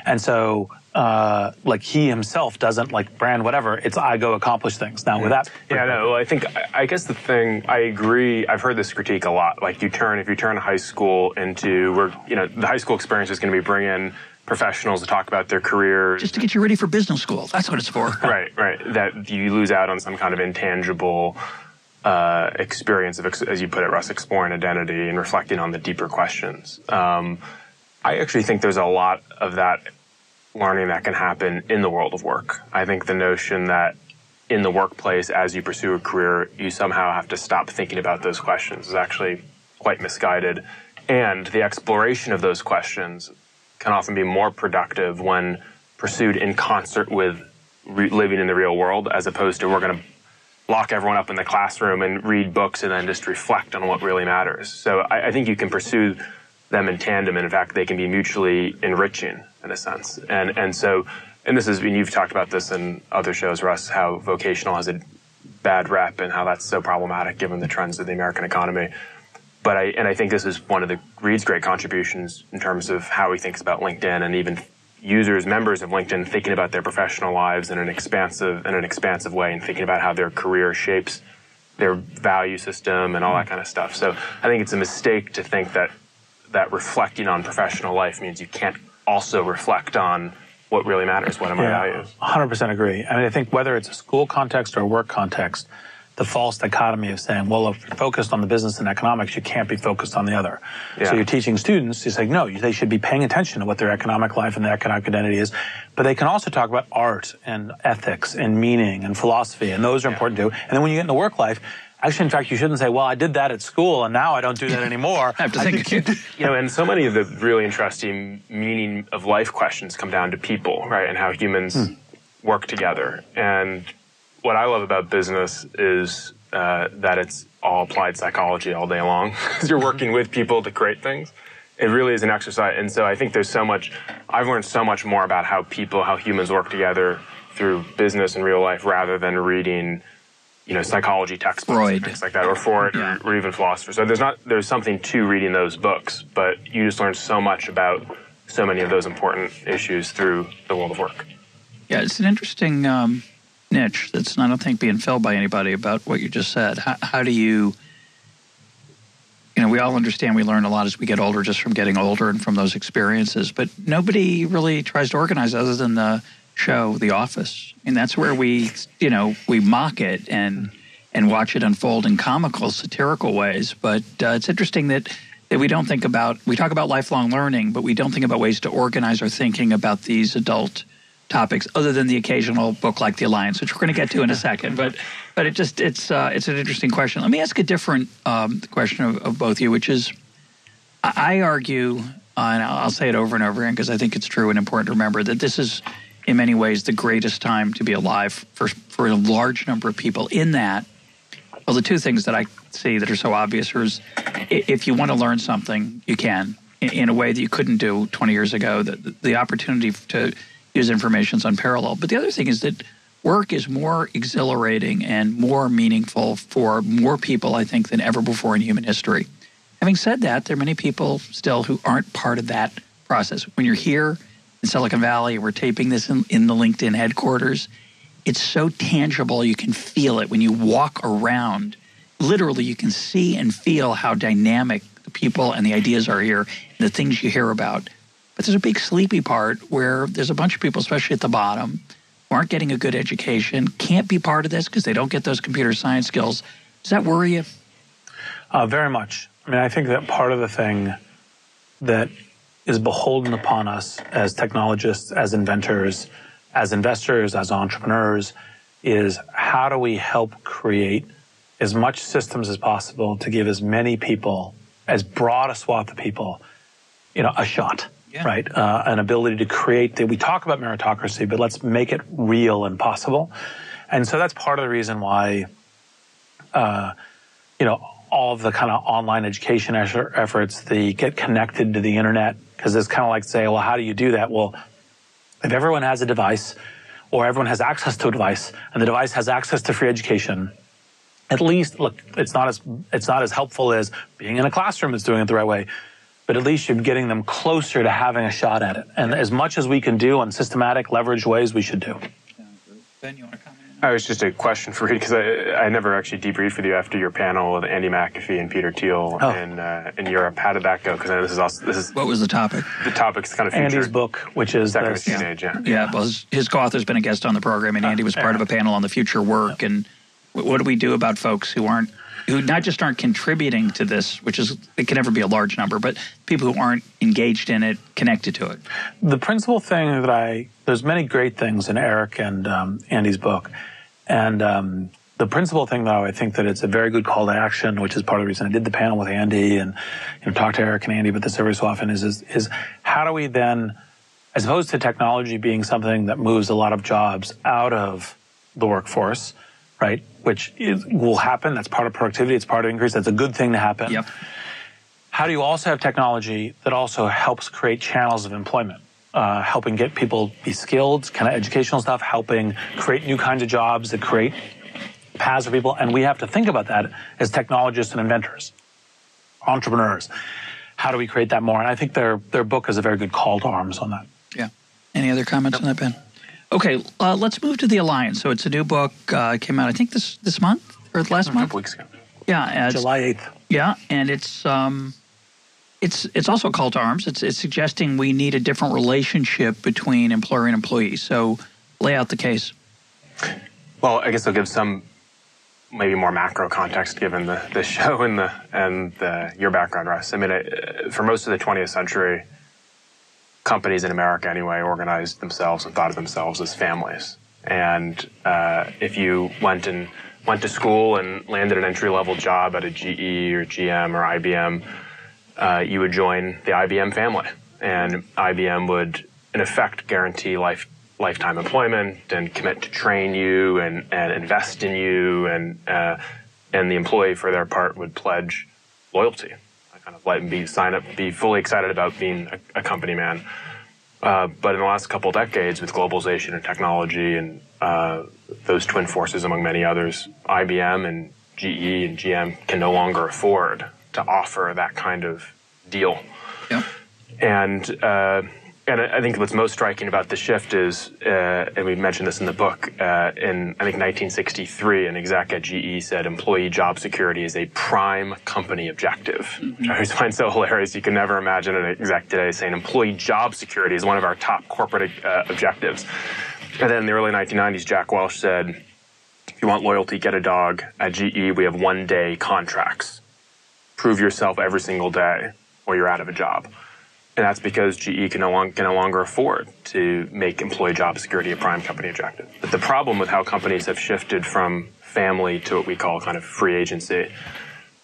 S2: And so uh, like he himself doesn't like brand whatever. It's I go accomplish things. Now with that,
S3: yeah, no. I think I guess the thing I agree. I've heard this critique a lot. Like you turn if you turn high school into where you know the high school experience is going to be bringing professionals to talk about their careers,
S1: just to get you ready for business school. That's what it's for.
S3: right, right. That you lose out on some kind of intangible. Uh, experience of, as you put it, Russ, exploring identity and reflecting on the deeper questions. Um, I actually think there's a lot of that learning that can happen in the world of work. I think the notion that in the workplace, as you pursue a career, you somehow have to stop thinking about those questions is actually quite misguided. And the exploration of those questions can often be more productive when pursued in concert with re- living in the real world, as opposed to we're going to lock everyone up in the classroom and read books and then just reflect on what really matters. So I, I think you can pursue them in tandem, and in fact, they can be mutually enriching in a sense. And and so, and this is, and you've talked about this in other shows, Russ, how vocational has a bad rep and how that's so problematic given the trends of the American economy. But I and I think this is one of the Reid's great contributions in terms of how he thinks about LinkedIn and even users, members of LinkedIn, thinking about their professional lives in an expansive in an expansive way and thinking about how their career shapes their value system and all that kind of stuff. So I think it's a mistake to think that that reflecting on professional life means you can't also reflect on what really matters, what are my yeah, values.
S2: 100% agree. I mean, I think whether it's a school context or a work context, the false dichotomy of saying, well, if you're focused on the business and economics, you can't be focused on the other. Yeah. So you're teaching students, you say, no, they should be paying attention to what their economic life and their economic identity is. But they can also talk about art and ethics and meaning and philosophy, and those are yeah. important too. And then when you get into work life, Actually, in fact, you shouldn't say, well, I did that at school and now I don't do that anymore.
S1: I have to think.
S3: you know, and so many of the really interesting meaning of life questions come down to people, right? And how humans hmm. work together. And what I love about business is uh, that it's all applied psychology all day long. Because you're working with people to create things. It really is an exercise. And so I think there's so much, I've learned so much more about how people, how humans work together through business and real life rather than reading you know psychology textbooks Freud. things like that, or Freud, yeah. or, or, even philosophers. So there's not there's something to reading those books, but you just learn so much about so many of those important issues through the world of work.
S1: Yeah, it's an interesting um, niche that's I don't think being filled by anybody about what you just said. How, how do you you know, we all understand we learn a lot as we get older just from getting older and from those experiences, but nobody really tries to organize other than the show, The Office. And that's where we, you know, we mock it and and watch it unfold in comical, satirical ways. But uh, it's interesting that that we don't think about. We talk about lifelong learning, but we don't think about ways to organize our thinking about these adult topics, other than the occasional book like The Alliance, which we're going to get to in a second. But but it just it's uh, it's an interesting question. Let me ask a different um, question of, of both of you, which is, I argue, uh, and I'll say it over and over again because I think it's true and important to remember that this is in many ways the greatest time to be alive for for a large number of people. In that, well, the two things that I see that are so obvious is if you want to learn something, you can in a way that you couldn't do 20 years ago. The, the opportunity to use information is unparalleled. But the other thing is that work is more exhilarating and more meaningful for more people, I think, than ever before in human history. Having said that, there are many people still who aren't part of that process. When you're here in Silicon Valley. We're taping this in, in the LinkedIn headquarters. It's so tangible, you can feel it when you walk around. Literally, you can see and feel how dynamic the people and the ideas are here, the things you hear about. But there's a big sleepy part where there's a bunch of people, especially at the bottom, who aren't getting a good education, can't be part of this because they don't get those computer science skills. Does that worry you?
S2: Uh, very much. I mean, I think that part of the thing that is beholden upon us as technologists, as inventors, as investors, as entrepreneurs, is how do we help create as much systems as possible to give as many people, as broad a swath of people, you know, a shot, yeah. right? Uh, an ability to create. The, we talk about meritocracy, but let's make it real and possible. And so that's part of the reason why, uh, you know, all of the kind of online education efforts, the get connected to the internet, because it's kind of like say, well, how do you do that? Well, if everyone has a device or everyone has access to a device and the device has access to free education, at least look, it's not as it's not as helpful as being in a classroom is doing it the right way. But at least you're getting them closer to having a shot at it. And as much as we can do in systematic, leverage ways, we should do.
S3: Ben, you want to comment? I was just a question for you because I, I never actually debriefed with you after your panel with Andy McAfee and Peter Thiel oh. in uh, in Europe. How did that go? Because this is also this is
S1: what was the topic?
S3: The topic's kind of
S2: Andy's book, which is
S3: Second Machine Age.
S1: Yeah. yeah, yeah. Well, his, his co-author's been a guest on the program, and Andy was part of a panel on the future work. And what do we do about folks who aren't who not just aren't contributing to this, which is it can never be a large number, but people who aren't engaged in it, connected to it.
S2: The principal thing that I there's many great things in Eric and um, Andy's book. And um, the principal thing, though, I think that it's a very good call to action, which is part of the reason I did the panel with Andy and you know talk to Eric and Andy about this every so often. Is is, is how do we then as opposed to technology being something that moves a lot of jobs out of the workforce, right? Which is, will happen. That's part of productivity. It's part of increase. That's a good thing to happen.
S1: Yep.
S2: How do you also have technology that also helps create channels of employment? Uh, helping get people be skilled, kind of educational stuff, helping create new kinds of jobs that create paths for people. And we have to think about that as technologists and inventors, entrepreneurs. How do we create that more? And I think their their book is a very good call to arms on that.
S1: Yeah. Any other comments on that, Ben? Okay, uh, let's move to the Alliance. So it's a new book. Uh, came out, I think, this this month or last month.
S3: A
S1: month.
S3: couple weeks ago.
S1: Yeah, it's-
S2: July eighth.
S1: Yeah, and it's um, it's it's also a call to arms. It's it's suggesting we need a different relationship between employer and employee. So lay out the case.
S3: Well, I guess I'll give some maybe more macro context given the, the show and the and the, your background, Russ. I mean, I, for most of the 20th century, companies in America anyway organized themselves and thought of themselves as families. And uh, if you went and went to school and landed an entry level job at a GE or GM or IBM, uh, you would join the IBM family, and IBM would, in effect, guarantee life lifetime employment and commit to train you and, and invest in you, and uh, and the employee, for their part, would pledge loyalty. I kind of let be sign up, be fully excited about being a, a company man. Uh, but in the last couple decades, with globalization and technology and uh, those twin forces, among many others, IBM and GE and GM can no longer afford to offer that kind of deal.
S1: Yeah.
S3: And uh, and I think what's most striking about the shift is, uh, and we mentioned this in the book, uh, in I think 1963, an exec at GE said employee job security is a prime company objective, which I always find so hilarious. You can never imagine an exec today saying employee job security is one of our top corporate uh, objectives. And then in the early 1990s, Jack Welch said, if you want loyalty, get a dog. At GE, we have one day contracts. Prove yourself every single day or you're out of a job. And that's because GE can no, long, can no longer afford to make employee job security a prime company objective. But the problem with how companies have shifted from family to what we call kind of free agency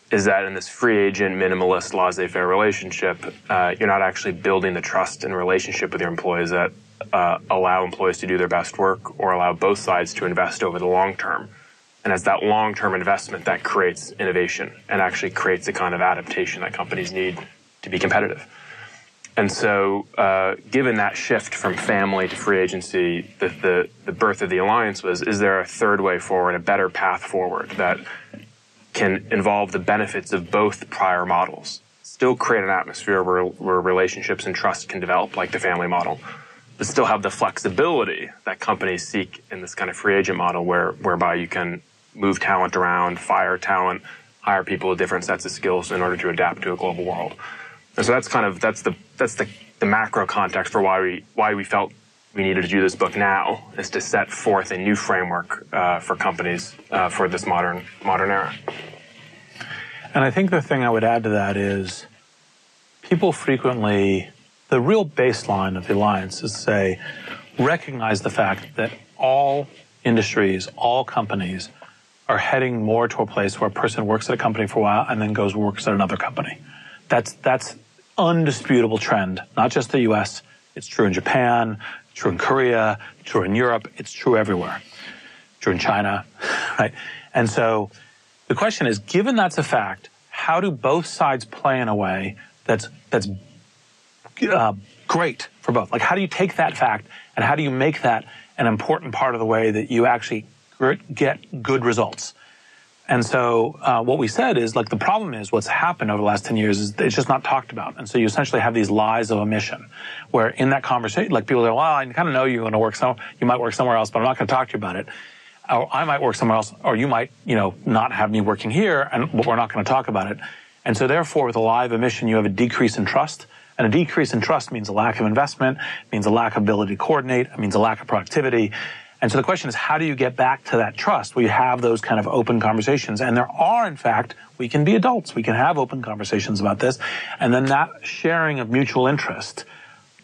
S3: is that in this free agent, minimalist, laissez faire relationship, uh, you're not actually building the trust and relationship with your employees that uh, allow employees to do their best work or allow both sides to invest over the long term. And it's that long term investment that creates innovation and actually creates the kind of adaptation that companies need to be competitive. And so, uh, given that shift from family to free agency, the, the, the birth of the alliance was is there a third way forward, a better path forward that can involve the benefits of both prior models? Still create an atmosphere where, where relationships and trust can develop, like the family model, but still have the flexibility that companies seek in this kind of free agent model, where whereby you can move talent around, fire talent, hire people with different sets of skills in order to adapt to a global world. And so that's kind of that's the that's the, the macro context for why we why we felt we needed to do this book now is to set forth a new framework uh, for companies uh, for this modern modern era.
S2: And I think the thing I would add to that is people frequently, the real baseline of the alliance is to say, recognize the fact that all industries, all companies are heading more to a place where a person works at a company for a while and then goes works at another company. That's that's undisputable trend, not just the US. It's true in Japan, true in Korea, true in Europe, it's true everywhere. True in China, right? And so the question is, given that's a fact, how do both sides play in a way that's that's uh, great for both? Like, how do you take that fact and how do you make that an important part of the way that you actually gr- get good results? And so, uh, what we said is like the problem is what's happened over the last ten years is it's just not talked about, and so you essentially have these lies of omission, where in that conversation, like people go, "Well, I kind of know you're going to work some, you might work somewhere else, but I'm not going to talk to you about it." or I might work somewhere else, or you might, you know, not have me working here, and but we're not going to talk about it. And so, therefore, with a live emission, you have a decrease in trust, and a decrease in trust means a lack of investment, means a lack of ability to coordinate, means a lack of productivity. And so the question is, how do you get back to that trust where you have those kind of open conversations? And there are, in fact, we can be adults, we can have open conversations about this, and then that sharing of mutual interest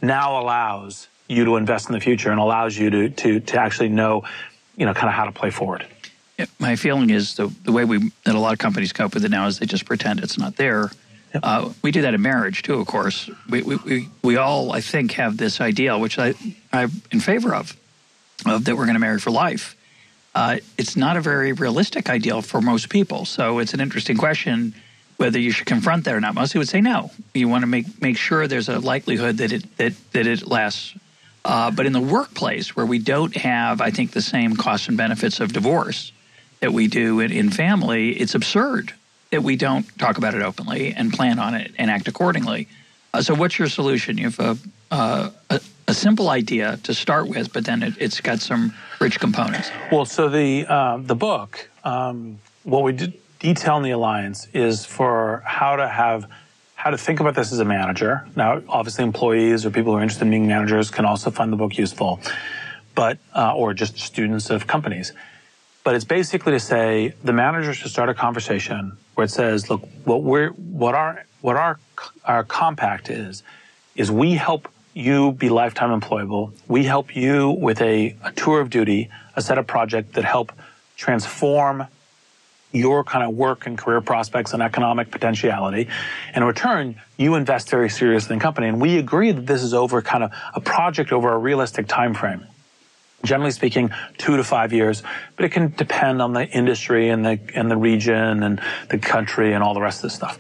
S2: now allows you to invest in the future and allows you to to to actually know you know, kind of how to play forward.
S1: Yeah, my feeling is the the way we that a lot of companies cope with it now is they just pretend it's not there, Uh, we do that in marriage too, of course. We, we, we, we all, I think, have this ideal, which I, I'm in favor of, of that we're going to marry for life. Uh, it's not a very realistic ideal for most people. So it's an interesting question whether you should confront that or not. Mostly would say no. You want to make make sure there's a likelihood that it that that it lasts. Uh, but in the workplace, where we don't have, I think, the same costs and benefits of divorce that we do in, in family, it's absurd that we don't talk about it openly and plan on it and act accordingly. Uh, so, what's your solution? You have a, uh, a, a simple idea to start with, but then it, has got some rich components.
S2: Well, so the uh, the book, um, what we did detail in the alliance is for how to have how to think about this as a manager. Now, obviously, employees or people who are interested in being managers can also find the book useful, but uh, or just students of companies. But it's basically to say the manager should start a conversation where it says, "Look, what we're what our what our our compact is is we help you be lifetime employable. We help you with a, a tour of duty, a set of projects that help transform your kind of work and career prospects and economic potentiality. In return, you invest very seriously in the company. And we agree that this is over kind of a project over a realistic time frame. Generally speaking, two to five years, but it can depend on the industry and the and the region and the country and all the rest of this stuff.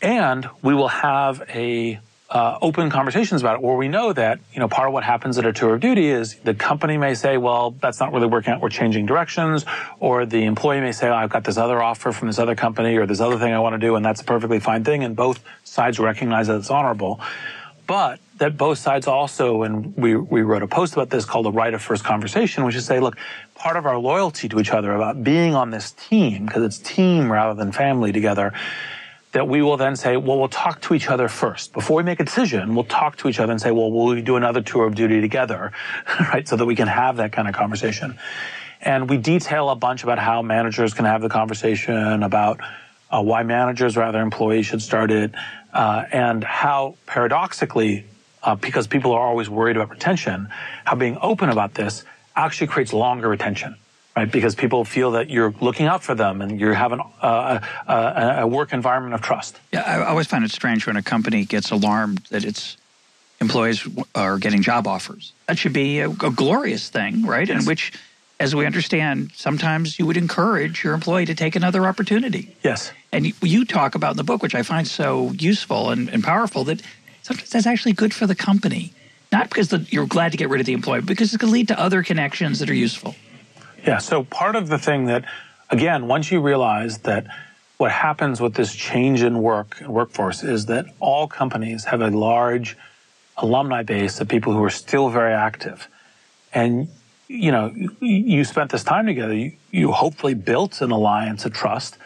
S2: And we will have a uh, open conversations about it where we know that, you know, part of what happens at a tour of duty is the company may say, well, that's not really working out. We're changing directions. Or the employee may say, oh, I've got this other offer from this other company or this other thing I want to do. And that's a perfectly fine thing. And both sides recognize that it's honorable. But that both sides also, and we, we wrote a post about this called the right of first conversation, which is say, look, part of our loyalty to each other about being on this team, because it's team rather than family together, that we will then say, well, we'll talk to each other first. Before we make a decision, we'll talk to each other and say, well, will we do another tour of duty together? right? So that we can have that kind of conversation. And we detail a bunch about how managers can have the conversation, about uh, why managers rather employees should start it, uh, and how paradoxically, uh, because people are always worried about retention, how being open about this actually creates longer retention right? Because people feel that you're looking out for them and you're having a, uh, uh, a, a work environment of trust.
S1: Yeah, I always find it strange when a company gets alarmed that its employees are getting job offers. That should be a, a glorious thing, right? Yes. In which, as we understand, sometimes you would encourage your employee to take another opportunity.
S2: Yes.
S1: And you, you talk about in the book, which I find so useful and, and powerful, that sometimes that's actually good for the company. Not because the, you're glad to get rid of the employee, because it can lead to other connections that are useful.
S2: Yeah. So part of the thing that, again, once you realize that what happens with this change in work workforce is that all companies have a large alumni base of people who are still very active. And, you know, you spent this time together. You, you hopefully built an alliance of trust.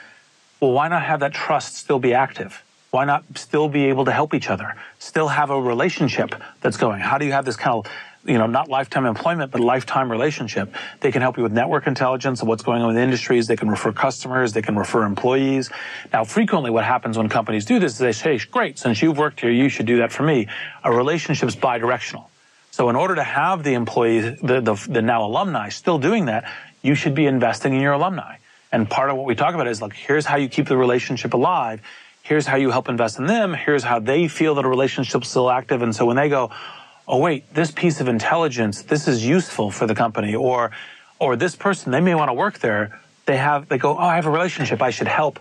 S2: Well, why not have that trust still be active? Why not still be able to help each other? Still have a relationship that's going? How do you have this kind of you know, not lifetime employment, but lifetime relationship. They can help you with network intelligence of what's going on with industries. They can refer customers. They can refer employees. Now, frequently what happens when companies do this is they say, great, since you've worked here, you should do that for me. A relationship is bidirectional. So in order to have the employees, the, the, the now alumni still doing that, you should be investing in your alumni. And part of what we talk about is like, here's how you keep the relationship alive. Here's how you help invest in them. Here's how they feel that a relationship's still active. And so when they go, oh wait, this piece of intelligence, this is useful for the company, or or this person, they may want to work there. They have they go, oh, I have a relationship, I should help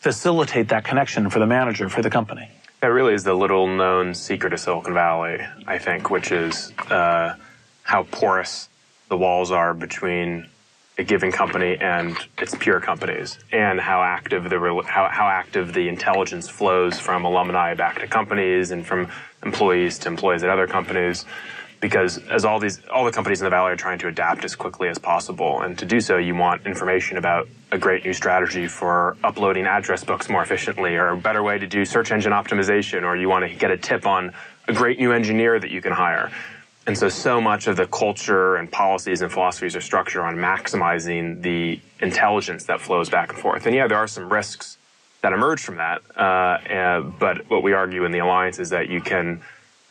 S2: facilitate that connection for the manager for the company.
S3: That really is the little known secret of Silicon Valley, I think, which is uh, how porous the walls are between a given company and its peer companies, and how active the how, how active the intelligence flows from alumni back to companies and from employees to employees at other companies. Because as all these all the companies in the valley are trying to adapt as quickly as possible. And to do so you want information about a great new strategy for uploading address books more efficiently or a better way to do search engine optimization or you want to get a tip on a great new engineer that you can hire and so so much of the culture and policies and philosophies are structured on maximizing the intelligence that flows back and forth and yeah there are some risks that emerge from that. Uh, and, but what we argue in the alliance is that you can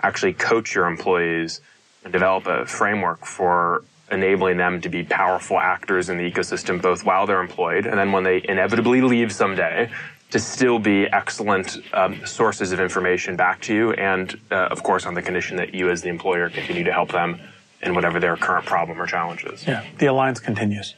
S3: actually coach your employees and develop a framework for enabling them to be powerful actors in the ecosystem both while they're employed and then when they inevitably leave someday to still be excellent um, sources of information back to you, and uh, of course, on the condition that you, as the employer, continue to help them in whatever their current problem or challenge is.
S2: Yeah, the alliance continues.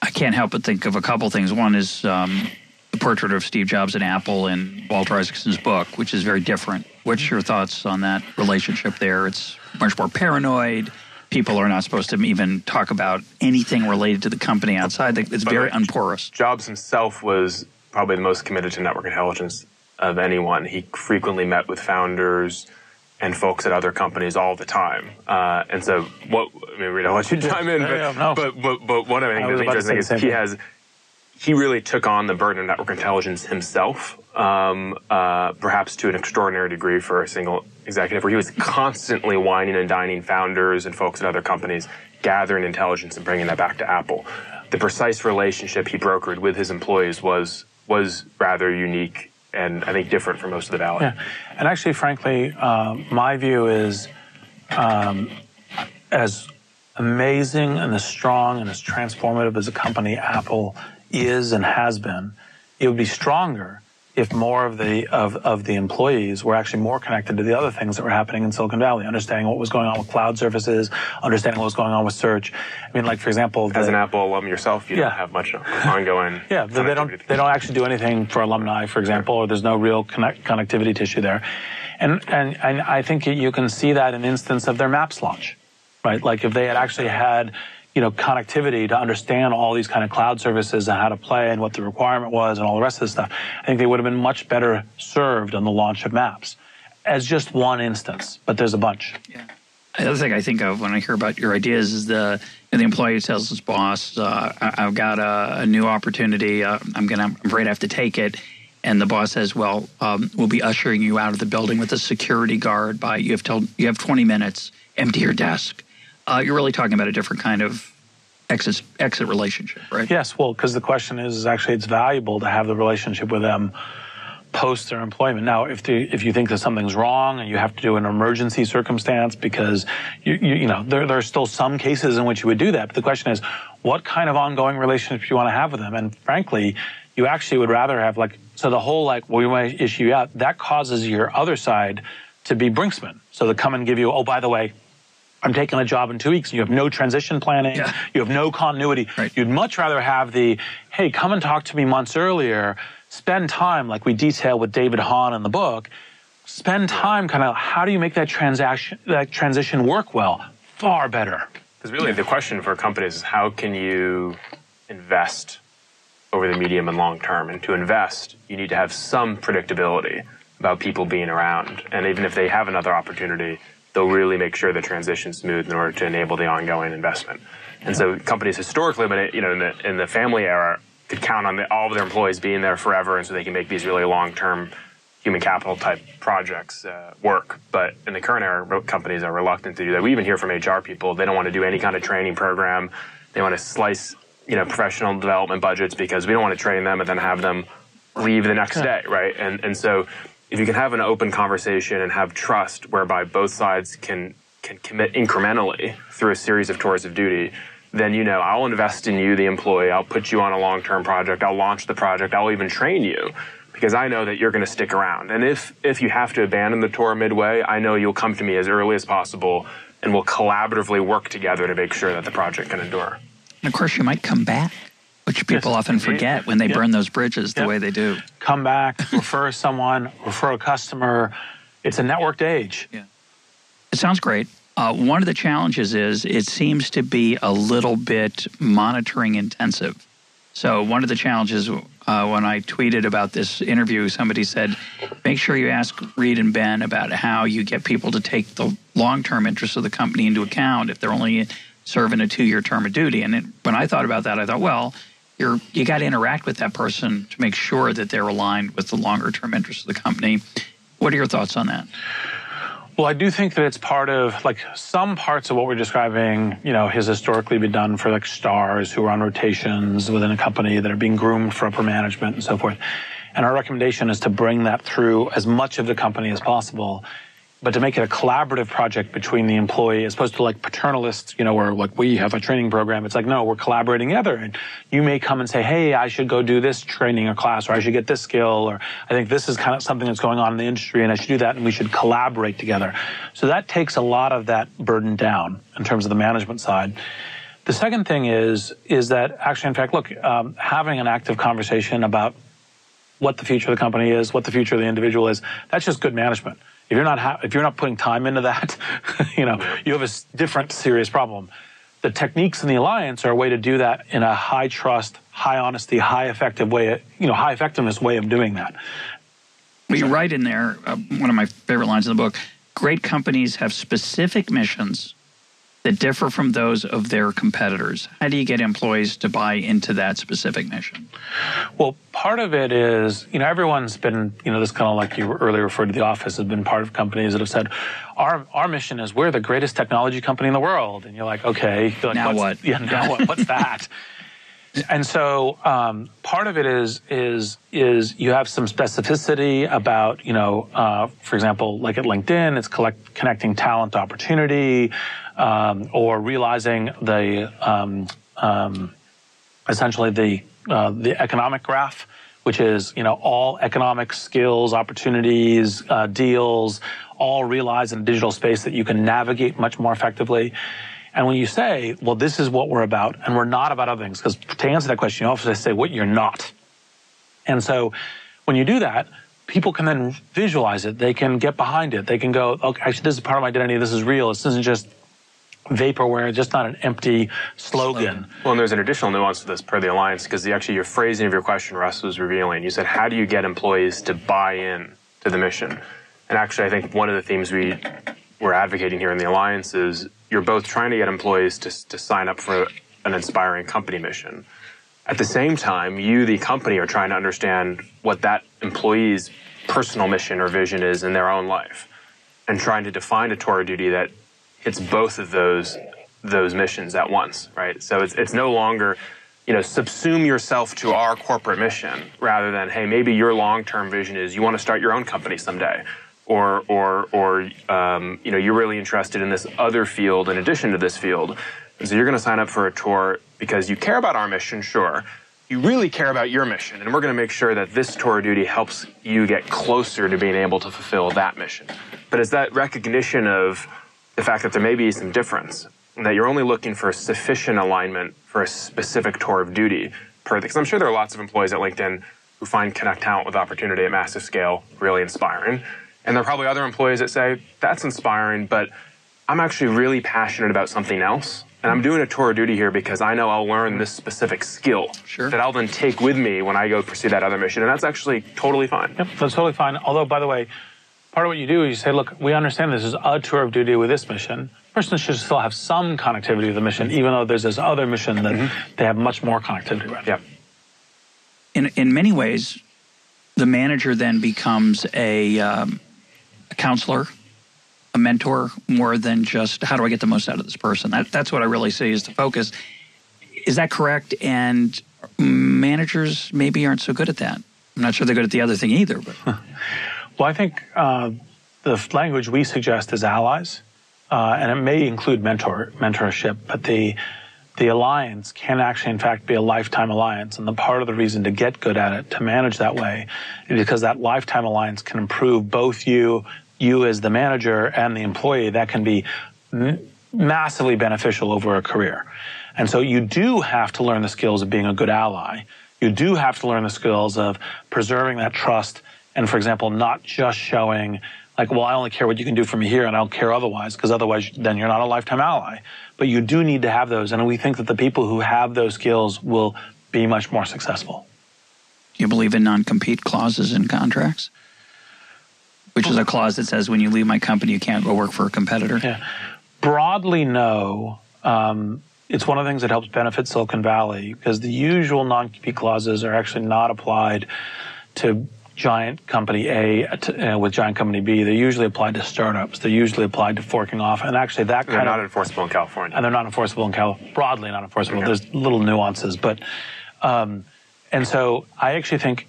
S1: I can't help but think of a couple things. One is um, the portrait of Steve Jobs at Apple in Walter Isaacson's book, which is very different. What's your thoughts on that relationship there? It's much more paranoid. People are not supposed to even talk about anything related to the company outside. It's very unporous.
S3: Jobs himself was probably the most committed to network intelligence of anyone. He frequently met with founders and folks at other companies all the time. Uh, and so, what I mean, Reid, I'll let you chime in, but, no. but, but, but one of the things that's interesting is he has he really took on the burden of network intelligence himself, um, uh, perhaps to an extraordinary degree for a single executive, where he was constantly wining and dining founders and folks at other companies, gathering intelligence and bringing that back to Apple. The precise relationship he brokered with his employees was was rather unique and I think different from most of the valley.
S2: Yeah, and actually, frankly, uh, my view is um, as amazing and as strong and as transformative as a company Apple is and has been, it would be stronger if more of the of, of the employees were actually more connected to the other things that were happening in Silicon Valley, understanding what was going on with cloud services, understanding what was going on with search. I mean, like for example,
S3: the, as an Apple alum yourself, you yeah. don't have much ongoing.
S2: Yeah, they don't they don't actually do anything for alumni, for example, or there's no real connect, connectivity tissue there, and and and I think you can see that in instance of their Maps launch, right? Like if they had actually had you know, connectivity to understand all these kind of cloud services and how to play and what the requirement was and all the rest of the stuff. I think they would have been much better served on the launch of Maps as just one instance, but there's a bunch.
S1: Yeah. The other thing I think of when I hear about your ideas is the the employee tells his boss, uh, I, have got a, a, new opportunity. Uh, I'm gonna, I'm afraid I have to take it." And the boss says, "Well, um, we'll be ushering you out of the building with a security guard by you have told you have 20 minutes. Empty your desk." Uh, you're really talking about a different kind of exit exit relationship, right?
S2: Yes. Well, because the question is, is actually it's valuable to have the relationship with them post their employment. Now, if the, if you think that something's wrong and you have to do an emergency circumstance because you you, you know there there are still some cases in which you would do that. But the question is, what kind of ongoing relationship you want to have with them? And frankly, you actually would rather have like so the whole like well, we want to issue out that causes your other side to be brinksman. So they come and give you oh by the way I'm taking a job in two weeks. You have no transition planning. Yeah. You have no continuity. Right. You'd much rather have the, hey, come and talk to me months earlier. Spend time, like we detail with David Hahn in the book. Spend time, kind of, how do you make that transaction, that transition work well? Far better.
S3: Because really, the question for companies is how can you invest over the medium and long term? And to invest, you need to have some predictability about people being around. And even if they have another opportunity, they'll really make sure the transition's smooth in order to enable the ongoing investment. And so companies historically, but you know, in the, in the family era, could count on the, all of their employees being there forever, and so they can make these really long-term human capital type projects uh, work. But in the current era, companies are reluctant to do that. We even hear from HR people they don't want to do any kind of training program. They want to slice, you know, professional development budgets because we don't want to train them and then have them leave the next day, right? And and so if you can have an open conversation and have trust whereby both sides can can commit incrementally through a series of tours of duty, then you know I'll invest in you, the employee. I'll put you on a long-term project. I'll launch the project. I'll even train you because I know that you're going to stick around. And if if you have to abandon the tour midway, I know you'll come to me as early as possible, and we'll collaboratively work together to make sure that the project can endure.
S1: And of course, you might come back which people yes, often forget when they burn those bridges the way they do.
S2: Come back, refer someone, refer a customer. It's a networked age.
S1: Yeah. It sounds great. Uh, one of the challenges is it seems to be a little bit monitoring intensive. So, one of the challenges uh, when I tweeted about this interview, somebody said, make sure you ask Reid and Ben about how you get people to take the long term interests of the company into account if they're only serving a two year term of duty. And it, when I thought about that, I thought, well, you're you got to interact with that person to make sure that they're aligned with the longer term interests of the company. What are your thoughts on that?
S2: Well, I do think that it's part of like some parts of what we're describing, you know, has historically been done for like stars who are on rotations within a company that are being groomed for upper management and so forth. And our recommendation is to bring that through as much of the company as possible but to make it a collaborative project between the employee as opposed to like paternalists, you know, where like we have a training program. It's like, no, we're collaborating together. And you may come and say, hey, I should go do this training or class, or I should get this skill, or I think this is kind of something that's going on in the industry and I should do that and we should collaborate together. So that takes a lot of that burden down in terms of the management side. The second thing is, is that actually, in fact, look, um, having an active conversation about what the future of the company is, what the future of the individual is, that's just good management. If you're not ha- if you're not putting time into that, you know, you have a different serious problem. The techniques in the alliance are a way to do that in a high trust, high honesty, high effective way, you know, high effectiveness way of doing that.
S1: You write in there, uh, one of my favorite lines in the book, great companies have specific missions that differ from those of their competitors? How do you get employees to buy into that specific mission?
S2: Well, part of it is, you know, everyone's been, you know, this kind of like you earlier referred to the office, has been part of companies that have said, our our mission is we're the greatest technology company in the world. And you're like, okay. You're like,
S1: now what?
S2: Yeah, now what? What's that? and so um, part of it is is is you have some specificity about you know uh, for example like at LinkedIn it's collect, connecting talent opportunity um, or realizing the um, um, essentially the uh, the economic graph which is you know all economic skills opportunities uh, deals all realized in a digital space that you can navigate much more effectively and when you say, well, this is what we're about, and we're not about other things, because to answer that question, you often say what you're not. And so when you do that, people can then visualize it. They can get behind it. They can go, okay, actually, this is part of my identity. This is real. This isn't just vaporware, just not an empty slogan.
S3: Well, and there's an additional nuance to this per the alliance, because actually your phrasing of your question, Russ, was revealing. You said, how do you get employees to buy in to the mission? And actually, I think one of the themes we we're advocating here in the alliance is you're both trying to get employees to, to sign up for an inspiring company mission. At the same time, you, the company, are trying to understand what that employee's personal mission or vision is in their own life and trying to define a tour of duty that hits both of those those missions at once, right? So it's it's no longer, you know, subsume yourself to our corporate mission rather than, hey, maybe your long-term vision is you want to start your own company someday or or or um, you know you're really interested in this other field in addition to this field, and so you're going to sign up for a tour because you care about our mission, sure. You really care about your mission, and we're going to make sure that this tour of duty helps you get closer to being able to fulfill that mission. But it's that recognition of the fact that there may be some difference, and that you're only looking for sufficient alignment for a specific tour of duty. Per because I'm sure there are lots of employees at LinkedIn who find Connect Talent with Opportunity at massive scale really inspiring. And there are probably other employees that say, that's inspiring, but I'm actually really passionate about something else. And I'm doing a tour of duty here because I know I'll learn this specific skill
S1: sure.
S3: that I'll then take with me when I go pursue that other mission. And that's actually totally fine.
S2: Yep, that's totally fine. Although, by the way, part of what you do is you say, look, we understand this is a tour of duty with this mission. Person should still have some connectivity to the mission, even though there's this other mission that mm-hmm. they have much more connectivity with.
S3: Yep.
S1: In, in many ways, the manager then becomes a um, a counselor, a mentor, more than just how do I get the most out of this person. That, that's what I really see is the focus. Is that correct? And managers maybe aren't so good at that. I'm not sure they're good at the other thing either. But
S2: well, I think uh, the language we suggest is allies, uh, and it may include mentor mentorship, but the the alliance can actually, in fact, be a lifetime alliance. And the part of the reason to get good at it, to manage that way, is because that lifetime alliance can improve both you you as the manager and the employee, that can be m- massively beneficial over a career. And so you do have to learn the skills of being a good ally. You do have to learn the skills of preserving that trust and, for example, not just showing like, well, I only care what you can do for me here and I don't care otherwise, because otherwise then you're not a lifetime ally. But you do need to have those. And we think that the people who have those skills will be much more successful.
S1: Do you believe in non compete clauses in contracts? which is a clause that says when you leave my company, you can't go work for a competitor?
S2: Yeah. Broadly, no. Um, it's one of the things that helps benefit Silicon Valley because the usual non-compete clauses are actually not applied to giant company A uh, with giant company B. They're usually applied to startups. They're usually applied to forking off, and actually that kind of
S3: they're
S2: kind
S3: not
S2: of,
S3: enforceable in California.
S2: And they're not enforceable in California. Broadly not enforceable. Okay. There's little nuances, but um, and so I actually think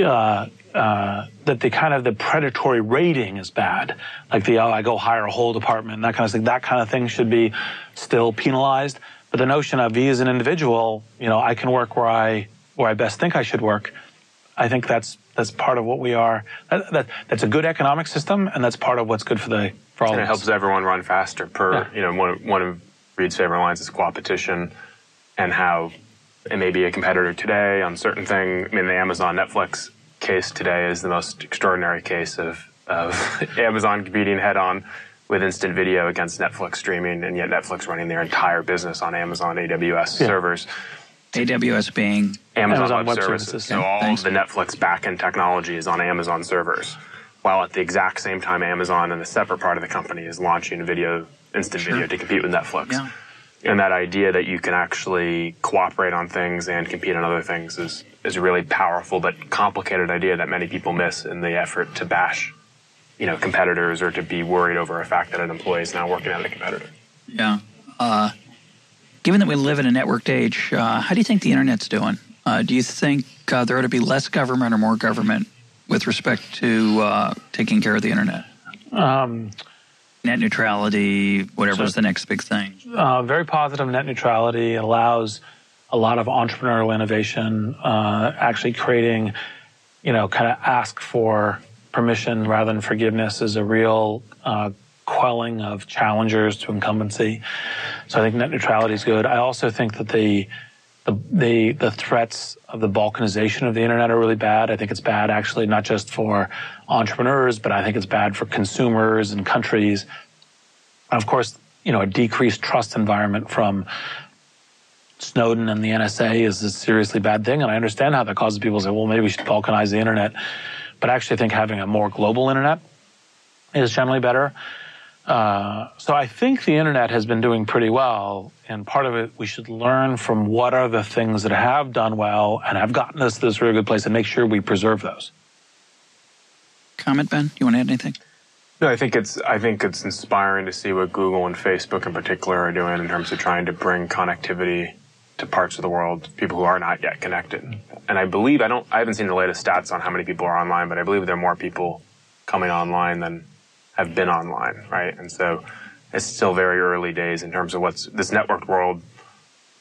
S2: uh, uh, that the kind of the predatory rating is bad, like the oh I go hire a whole department that kind of thing. That kind of thing should be still penalized. But the notion of me as an individual, you know, I can work where I where I best think I should work. I think that's that's part of what we are. That, that, that's a good economic system, and that's part of what's good for the for all
S3: and it helps everyone run faster. Per
S2: Yeah.
S3: you know, one of, one of Reid's favorite lines is competition, and how it may be a competitor today on certain thing. I mean, the Amazon Netflix case today is the most extraordinary case of of Amazon competing head on with instant video against Netflix streaming, and yet Netflix running their entire business on Amazon AWS
S2: Yeah.
S3: servers.
S1: AWS being
S3: Amazon,
S2: Amazon
S3: Web,
S2: Web
S3: Services.
S2: Services,
S3: So
S2: yeah.
S3: all
S1: Thanks.
S3: of the Netflix backend technology is on Amazon servers, while at the exact same time, Amazon and a separate part of the company is launching video, instant video, to compete with Netflix.
S1: Yeah.
S3: And that idea that you can actually cooperate on things and compete on other things is is a really powerful but complicated idea that many people miss in the effort to bash, you know, competitors or to be worried over a fact that an employee is now working at a competitor.
S1: Yeah. Uh, given that we live in a networked age, uh, how do you think the internet's doing? Uh, do you think uh, there ought to be less government or more government with respect to uh, taking care of the internet?
S2: Um,
S1: Net neutrality, whatever's
S2: So-
S1: the next big thing.
S2: uh, very positive net neutrality. Allows a lot of entrepreneurial innovation, uh, actually creating, you know, kind of ask for permission rather than forgiveness is a real uh, quelling of challengers to incumbency. So I think net neutrality is good. I also think that the the, the the threats of the balkanization of the internet are really bad. I think it's bad actually not just for entrepreneurs, but I think it's bad for consumers and countries. And of course, you know, a decreased trust environment from Snowden and the NSA is a seriously bad thing. And I understand how that causes people to say, well, maybe we should balkanize the internet. But I actually think having a more global internet is generally better. Uh, so I think the internet has been doing pretty well. And part of it, we should learn from what are the things that have done well and have gotten us to this really good place and make sure we preserve those.
S1: Comment, Ben? You want to add anything?
S3: No, I think it's I think it's inspiring to see what Google and Facebook in particular are doing in terms of trying to bring connectivity to parts of the world, people who are not yet connected. And I believe I don't I haven't seen the latest stats on how many people are online, but I believe there are more people coming online than have been online, right? And so it's still very early days in terms of what's this networked world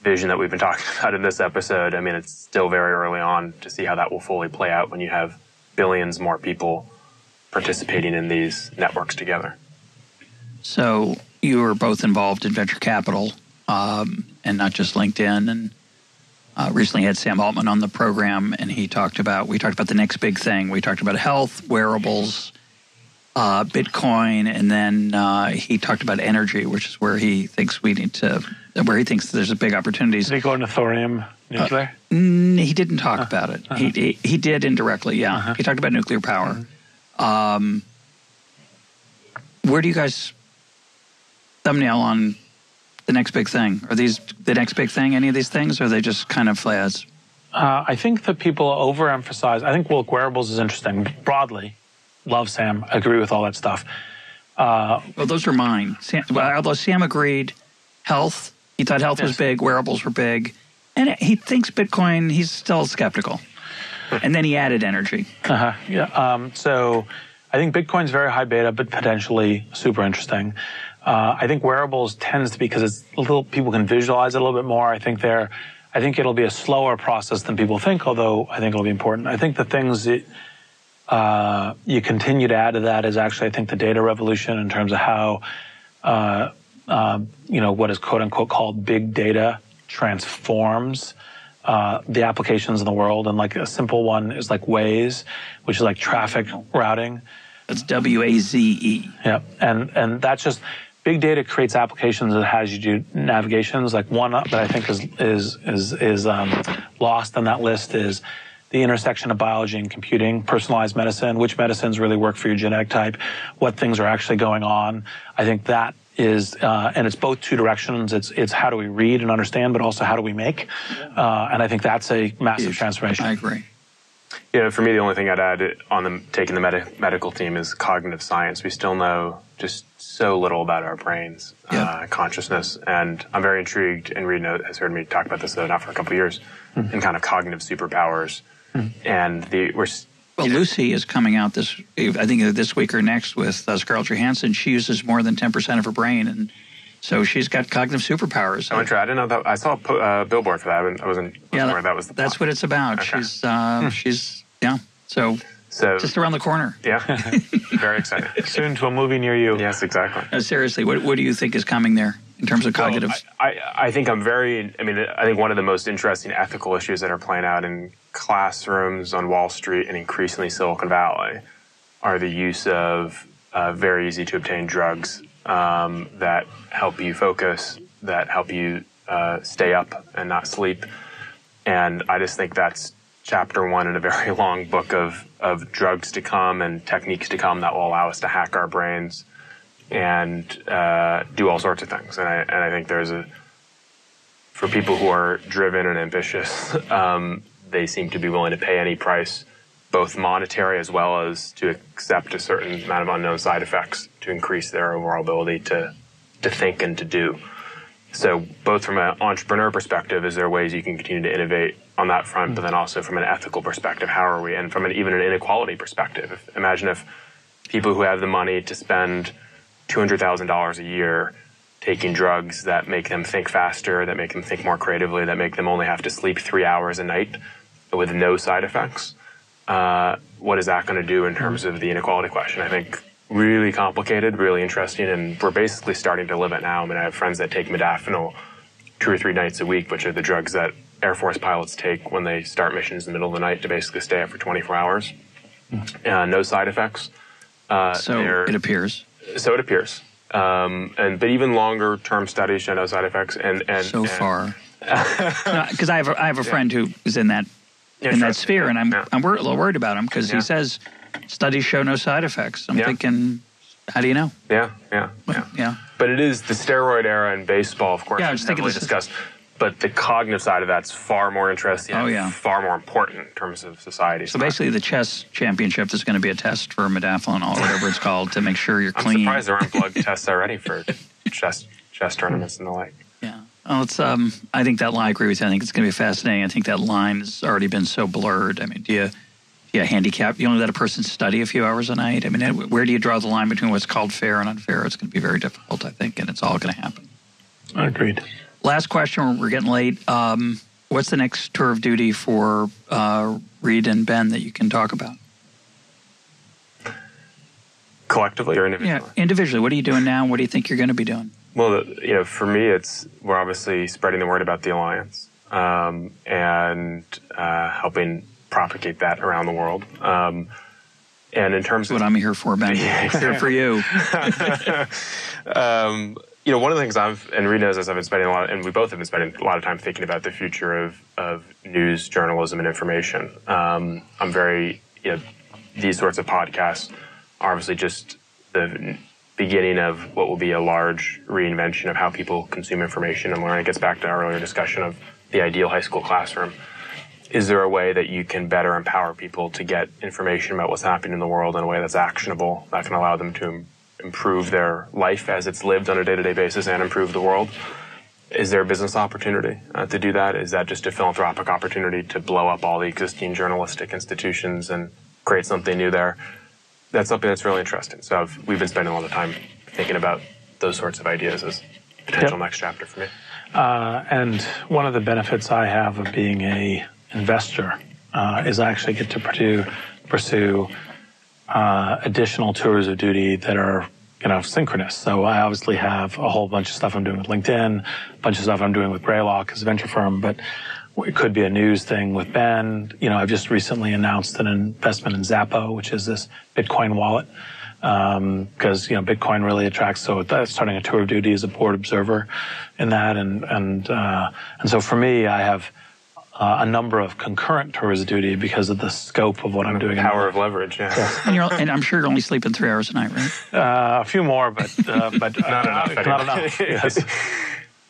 S3: vision that we've been talking about in this episode. I mean, it's still very early on to see how that will fully play out when you have billions more people participating in these networks together.
S1: So you were both involved in venture capital um, and not just LinkedIn. And uh, recently had Sam Altman on the program, and he talked about we talked about the next big thing. We talked about health, wearables, uh, Bitcoin, and then uh, he talked about energy, which is where he thinks we need to, where he thinks there's a big opportunities.
S2: Did he go into thorium nuclear?
S1: Mm, he didn't talk about it. He, he he did indirectly. Yeah, he talked about nuclear power. Um, where do you guys thumbnail on the next big thing? Are these the next big thing? Any of these things? Or are they just kind of fads?
S2: Uh, I think that people overemphasize. I think Wilk Wearables is interesting broadly. Love Sam. Agree with all that stuff.
S1: Well, those are mine. Sam, well, although Sam agreed, health. He thought health was big, wearables were big, and he thinks Bitcoin. He's still skeptical. And then he added energy.
S2: Uh-huh. Yeah. Um, so I think Bitcoin's very high beta, but potentially super interesting. Uh, I think wearables tends to be because it's a little people can visualize it a little bit more. I think they're, I think it'll be a slower process than people think, although I think it'll be important. I think the things that uh, you continue to add to that is actually, I think, the data revolution in terms of how, uh, um, you know, what is quote unquote called big data transforms uh, the applications in the world. And like a simple one is like Waze, which is like traffic routing.
S1: That's W A Z E.
S2: Yeah, and and that's just big data creates applications that has you do navigations. Like one that I think is is is is um, lost on that list is the intersection of biology and computing, personalized medicine, which medicines really work for your genetic type, what things are actually going on. I think that is, uh, and it's both two directions. It's it's how do we read and understand, but also how do we make, uh, and I think that's a massive transformation.
S1: I agree.
S3: Yeah, for me, the only thing I'd add on the taking the medi- medical theme is cognitive science. We still know just so little about our brains,
S1: Yeah.
S3: uh, consciousness, and I'm very intrigued. And Reid has heard me talk about this though, not for a couple of years, in kind of cognitive superpowers. And the, we're
S1: well, Lucy is coming out this, I think this week or next with uh, Scarlett Johansson. She uses more than 10% of her brain. And so she's got cognitive superpowers.
S3: Oh, I didn't know that. I saw a uh, billboard for that. I wasn't,
S1: yeah,
S3: aware that was the
S1: That's
S3: plot.
S1: what it's about. Okay. She's, uh, hmm. she's, yeah. So, so just around the corner.
S3: Yeah. Very exciting.
S2: Soon to a movie near you.
S3: Yes, exactly.
S1: No, seriously, what, what do you think is coming there? in terms of cognitive? Well,
S3: I, I, think I'm very, I mean, I think one of the most interesting ethical issues that are playing out in classrooms on Wall Street and increasingly Silicon Valley are the use of uh, very easy to obtain drugs um, that help you focus, that help you uh, stay up and not sleep. And I just think that's chapter one in a very long book of, of drugs to come and techniques to come that will allow us to hack our brains and uh, do all sorts of things. And I, and I think there's a, for people who are driven and ambitious, um, they seem to be willing to pay any price, both monetary as well as to accept a certain amount of unknown side effects to increase their overall ability to, to think and to do. So, both from an entrepreneur perspective, is there ways you can continue to innovate on that front, but then also from an ethical perspective, how are we, and from an, even an inequality perspective? If, imagine if people who have the money to spend $200,000 a year taking drugs that make them think faster, that make them think more creatively, that make them only have to sleep three hours a night with no side effects. Uh, what is that going to do in terms of the inequality question? I think really complicated, really interesting, and we're basically starting to live it now. I mean, I have friends that take modafinil two or three nights a week, which are the drugs that Air Force pilots take when they start missions in the middle of the night to basically stay up for 24 hours. Uh, no side effects.
S1: Uh, so it appears
S3: so it appears. Um, and but even longer term studies show no side effects. And, and
S1: so
S3: and,
S1: far, because I have a, I have a friend yeah. who is in that in that sphere, and I'm yeah. I'm a little worried about him because he says studies show no side effects. I'm thinking, how do you know?
S3: Yeah, yeah, yeah, yeah. But it is the steroid era in baseball, of course. Yeah, I was thinking discussed but the cognitive side of that's far more interesting. Oh yeah, far more important in terms of society.
S1: So basically, the chess championship is going to be a test for modafinil or whatever it's called to make sure you're clean.
S3: I'm surprised there aren't blood tests already for chess chess tournaments and the like.
S1: Yeah. Well, it's. Um, I think that line. I agree with you. I think it's going to be fascinating. I think that line has already been so blurred. I mean, do you? Yeah, handicap. You only let a person study a few hours a night. I mean, where do you draw the line between what's called fair and unfair? It's going to be very difficult, I think, and it's all going to happen.
S2: Agreed.
S1: Last question. We're getting late. Um, what's the next tour of duty for uh, Reid and Ben that you can talk about?
S3: Collectively or individually?
S1: Yeah, individually. What are you doing now? What do you think you're going to be doing?
S3: Well, you know, for me, it's we're obviously spreading the word about the alliance um, and uh, helping propagate that around the world. Um, and in terms
S1: That's
S3: of
S1: what I'm here for, Ben. here for you.
S3: um, you know, one of the things I've and Reid knows as I've been spending a lot, and we both have been spending a lot of time thinking about the future of of news journalism and information. Um, I'm very, you know, these sorts of podcasts are obviously just the beginning of what will be a large reinvention of how people consume information and learn. It gets back to our earlier discussion of the ideal high school classroom. Is there a way that you can better empower people to get information about what's happening in the world in a way that's actionable that can allow them to improve their life as it's lived on a day to day basis and improve the world. Is there a business opportunity uh, to do that? Is that just a philanthropic opportunity to blow up all the existing journalistic institutions and create something new there? That's something that's really interesting. So I've, we've been spending a lot of time thinking about those sorts of ideas as potential yep. next chapter for me.
S2: Uh, and one of the benefits I have of being a investor uh, is I actually get to pursue, pursue uh, additional tours of duty that are you know synchronous. So I obviously have a whole bunch of stuff I'm doing with LinkedIn, a bunch of stuff I'm doing with Greylock as a venture firm, but it could be a news thing with Ben. You know, I've just recently announced an investment in Xapo, which is this Bitcoin wallet. Because um, you know Bitcoin really attracts, so that's starting a tour of duty as a board observer in that, and and uh, and so for me, I have uh, a number of concurrent tours of duty because of the scope of what I'm doing.
S3: Power of leverage, yeah. yeah.
S1: And, and, I'm sure you're only sleeping three hours a night, right?
S2: Uh, a few more, but uh, but
S3: not enough.
S2: Not enough. yes.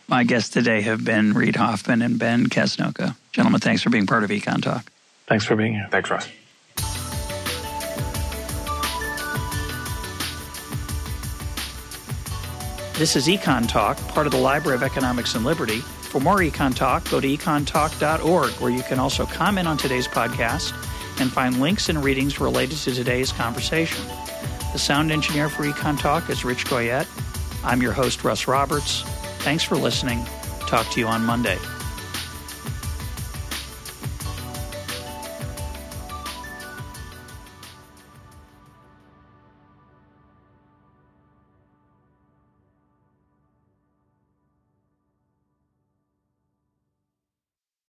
S1: My guests today have been Reid Hoffman and Ben Casnocha. Gentlemen, thanks for being part of Econ Talk.
S2: Thanks for being here.
S3: Thanks, Russ.
S1: This is Econ Talk, part of the Library of Economics and Liberty. For more Econ Talk, go to econtalk.org, where you can also comment on today's podcast and find links and readings related to today's conversation. The sound engineer for Econ Talk is Rich Goyette. I'm your host, Russ Roberts. Thanks for listening. Talk to you on Monday.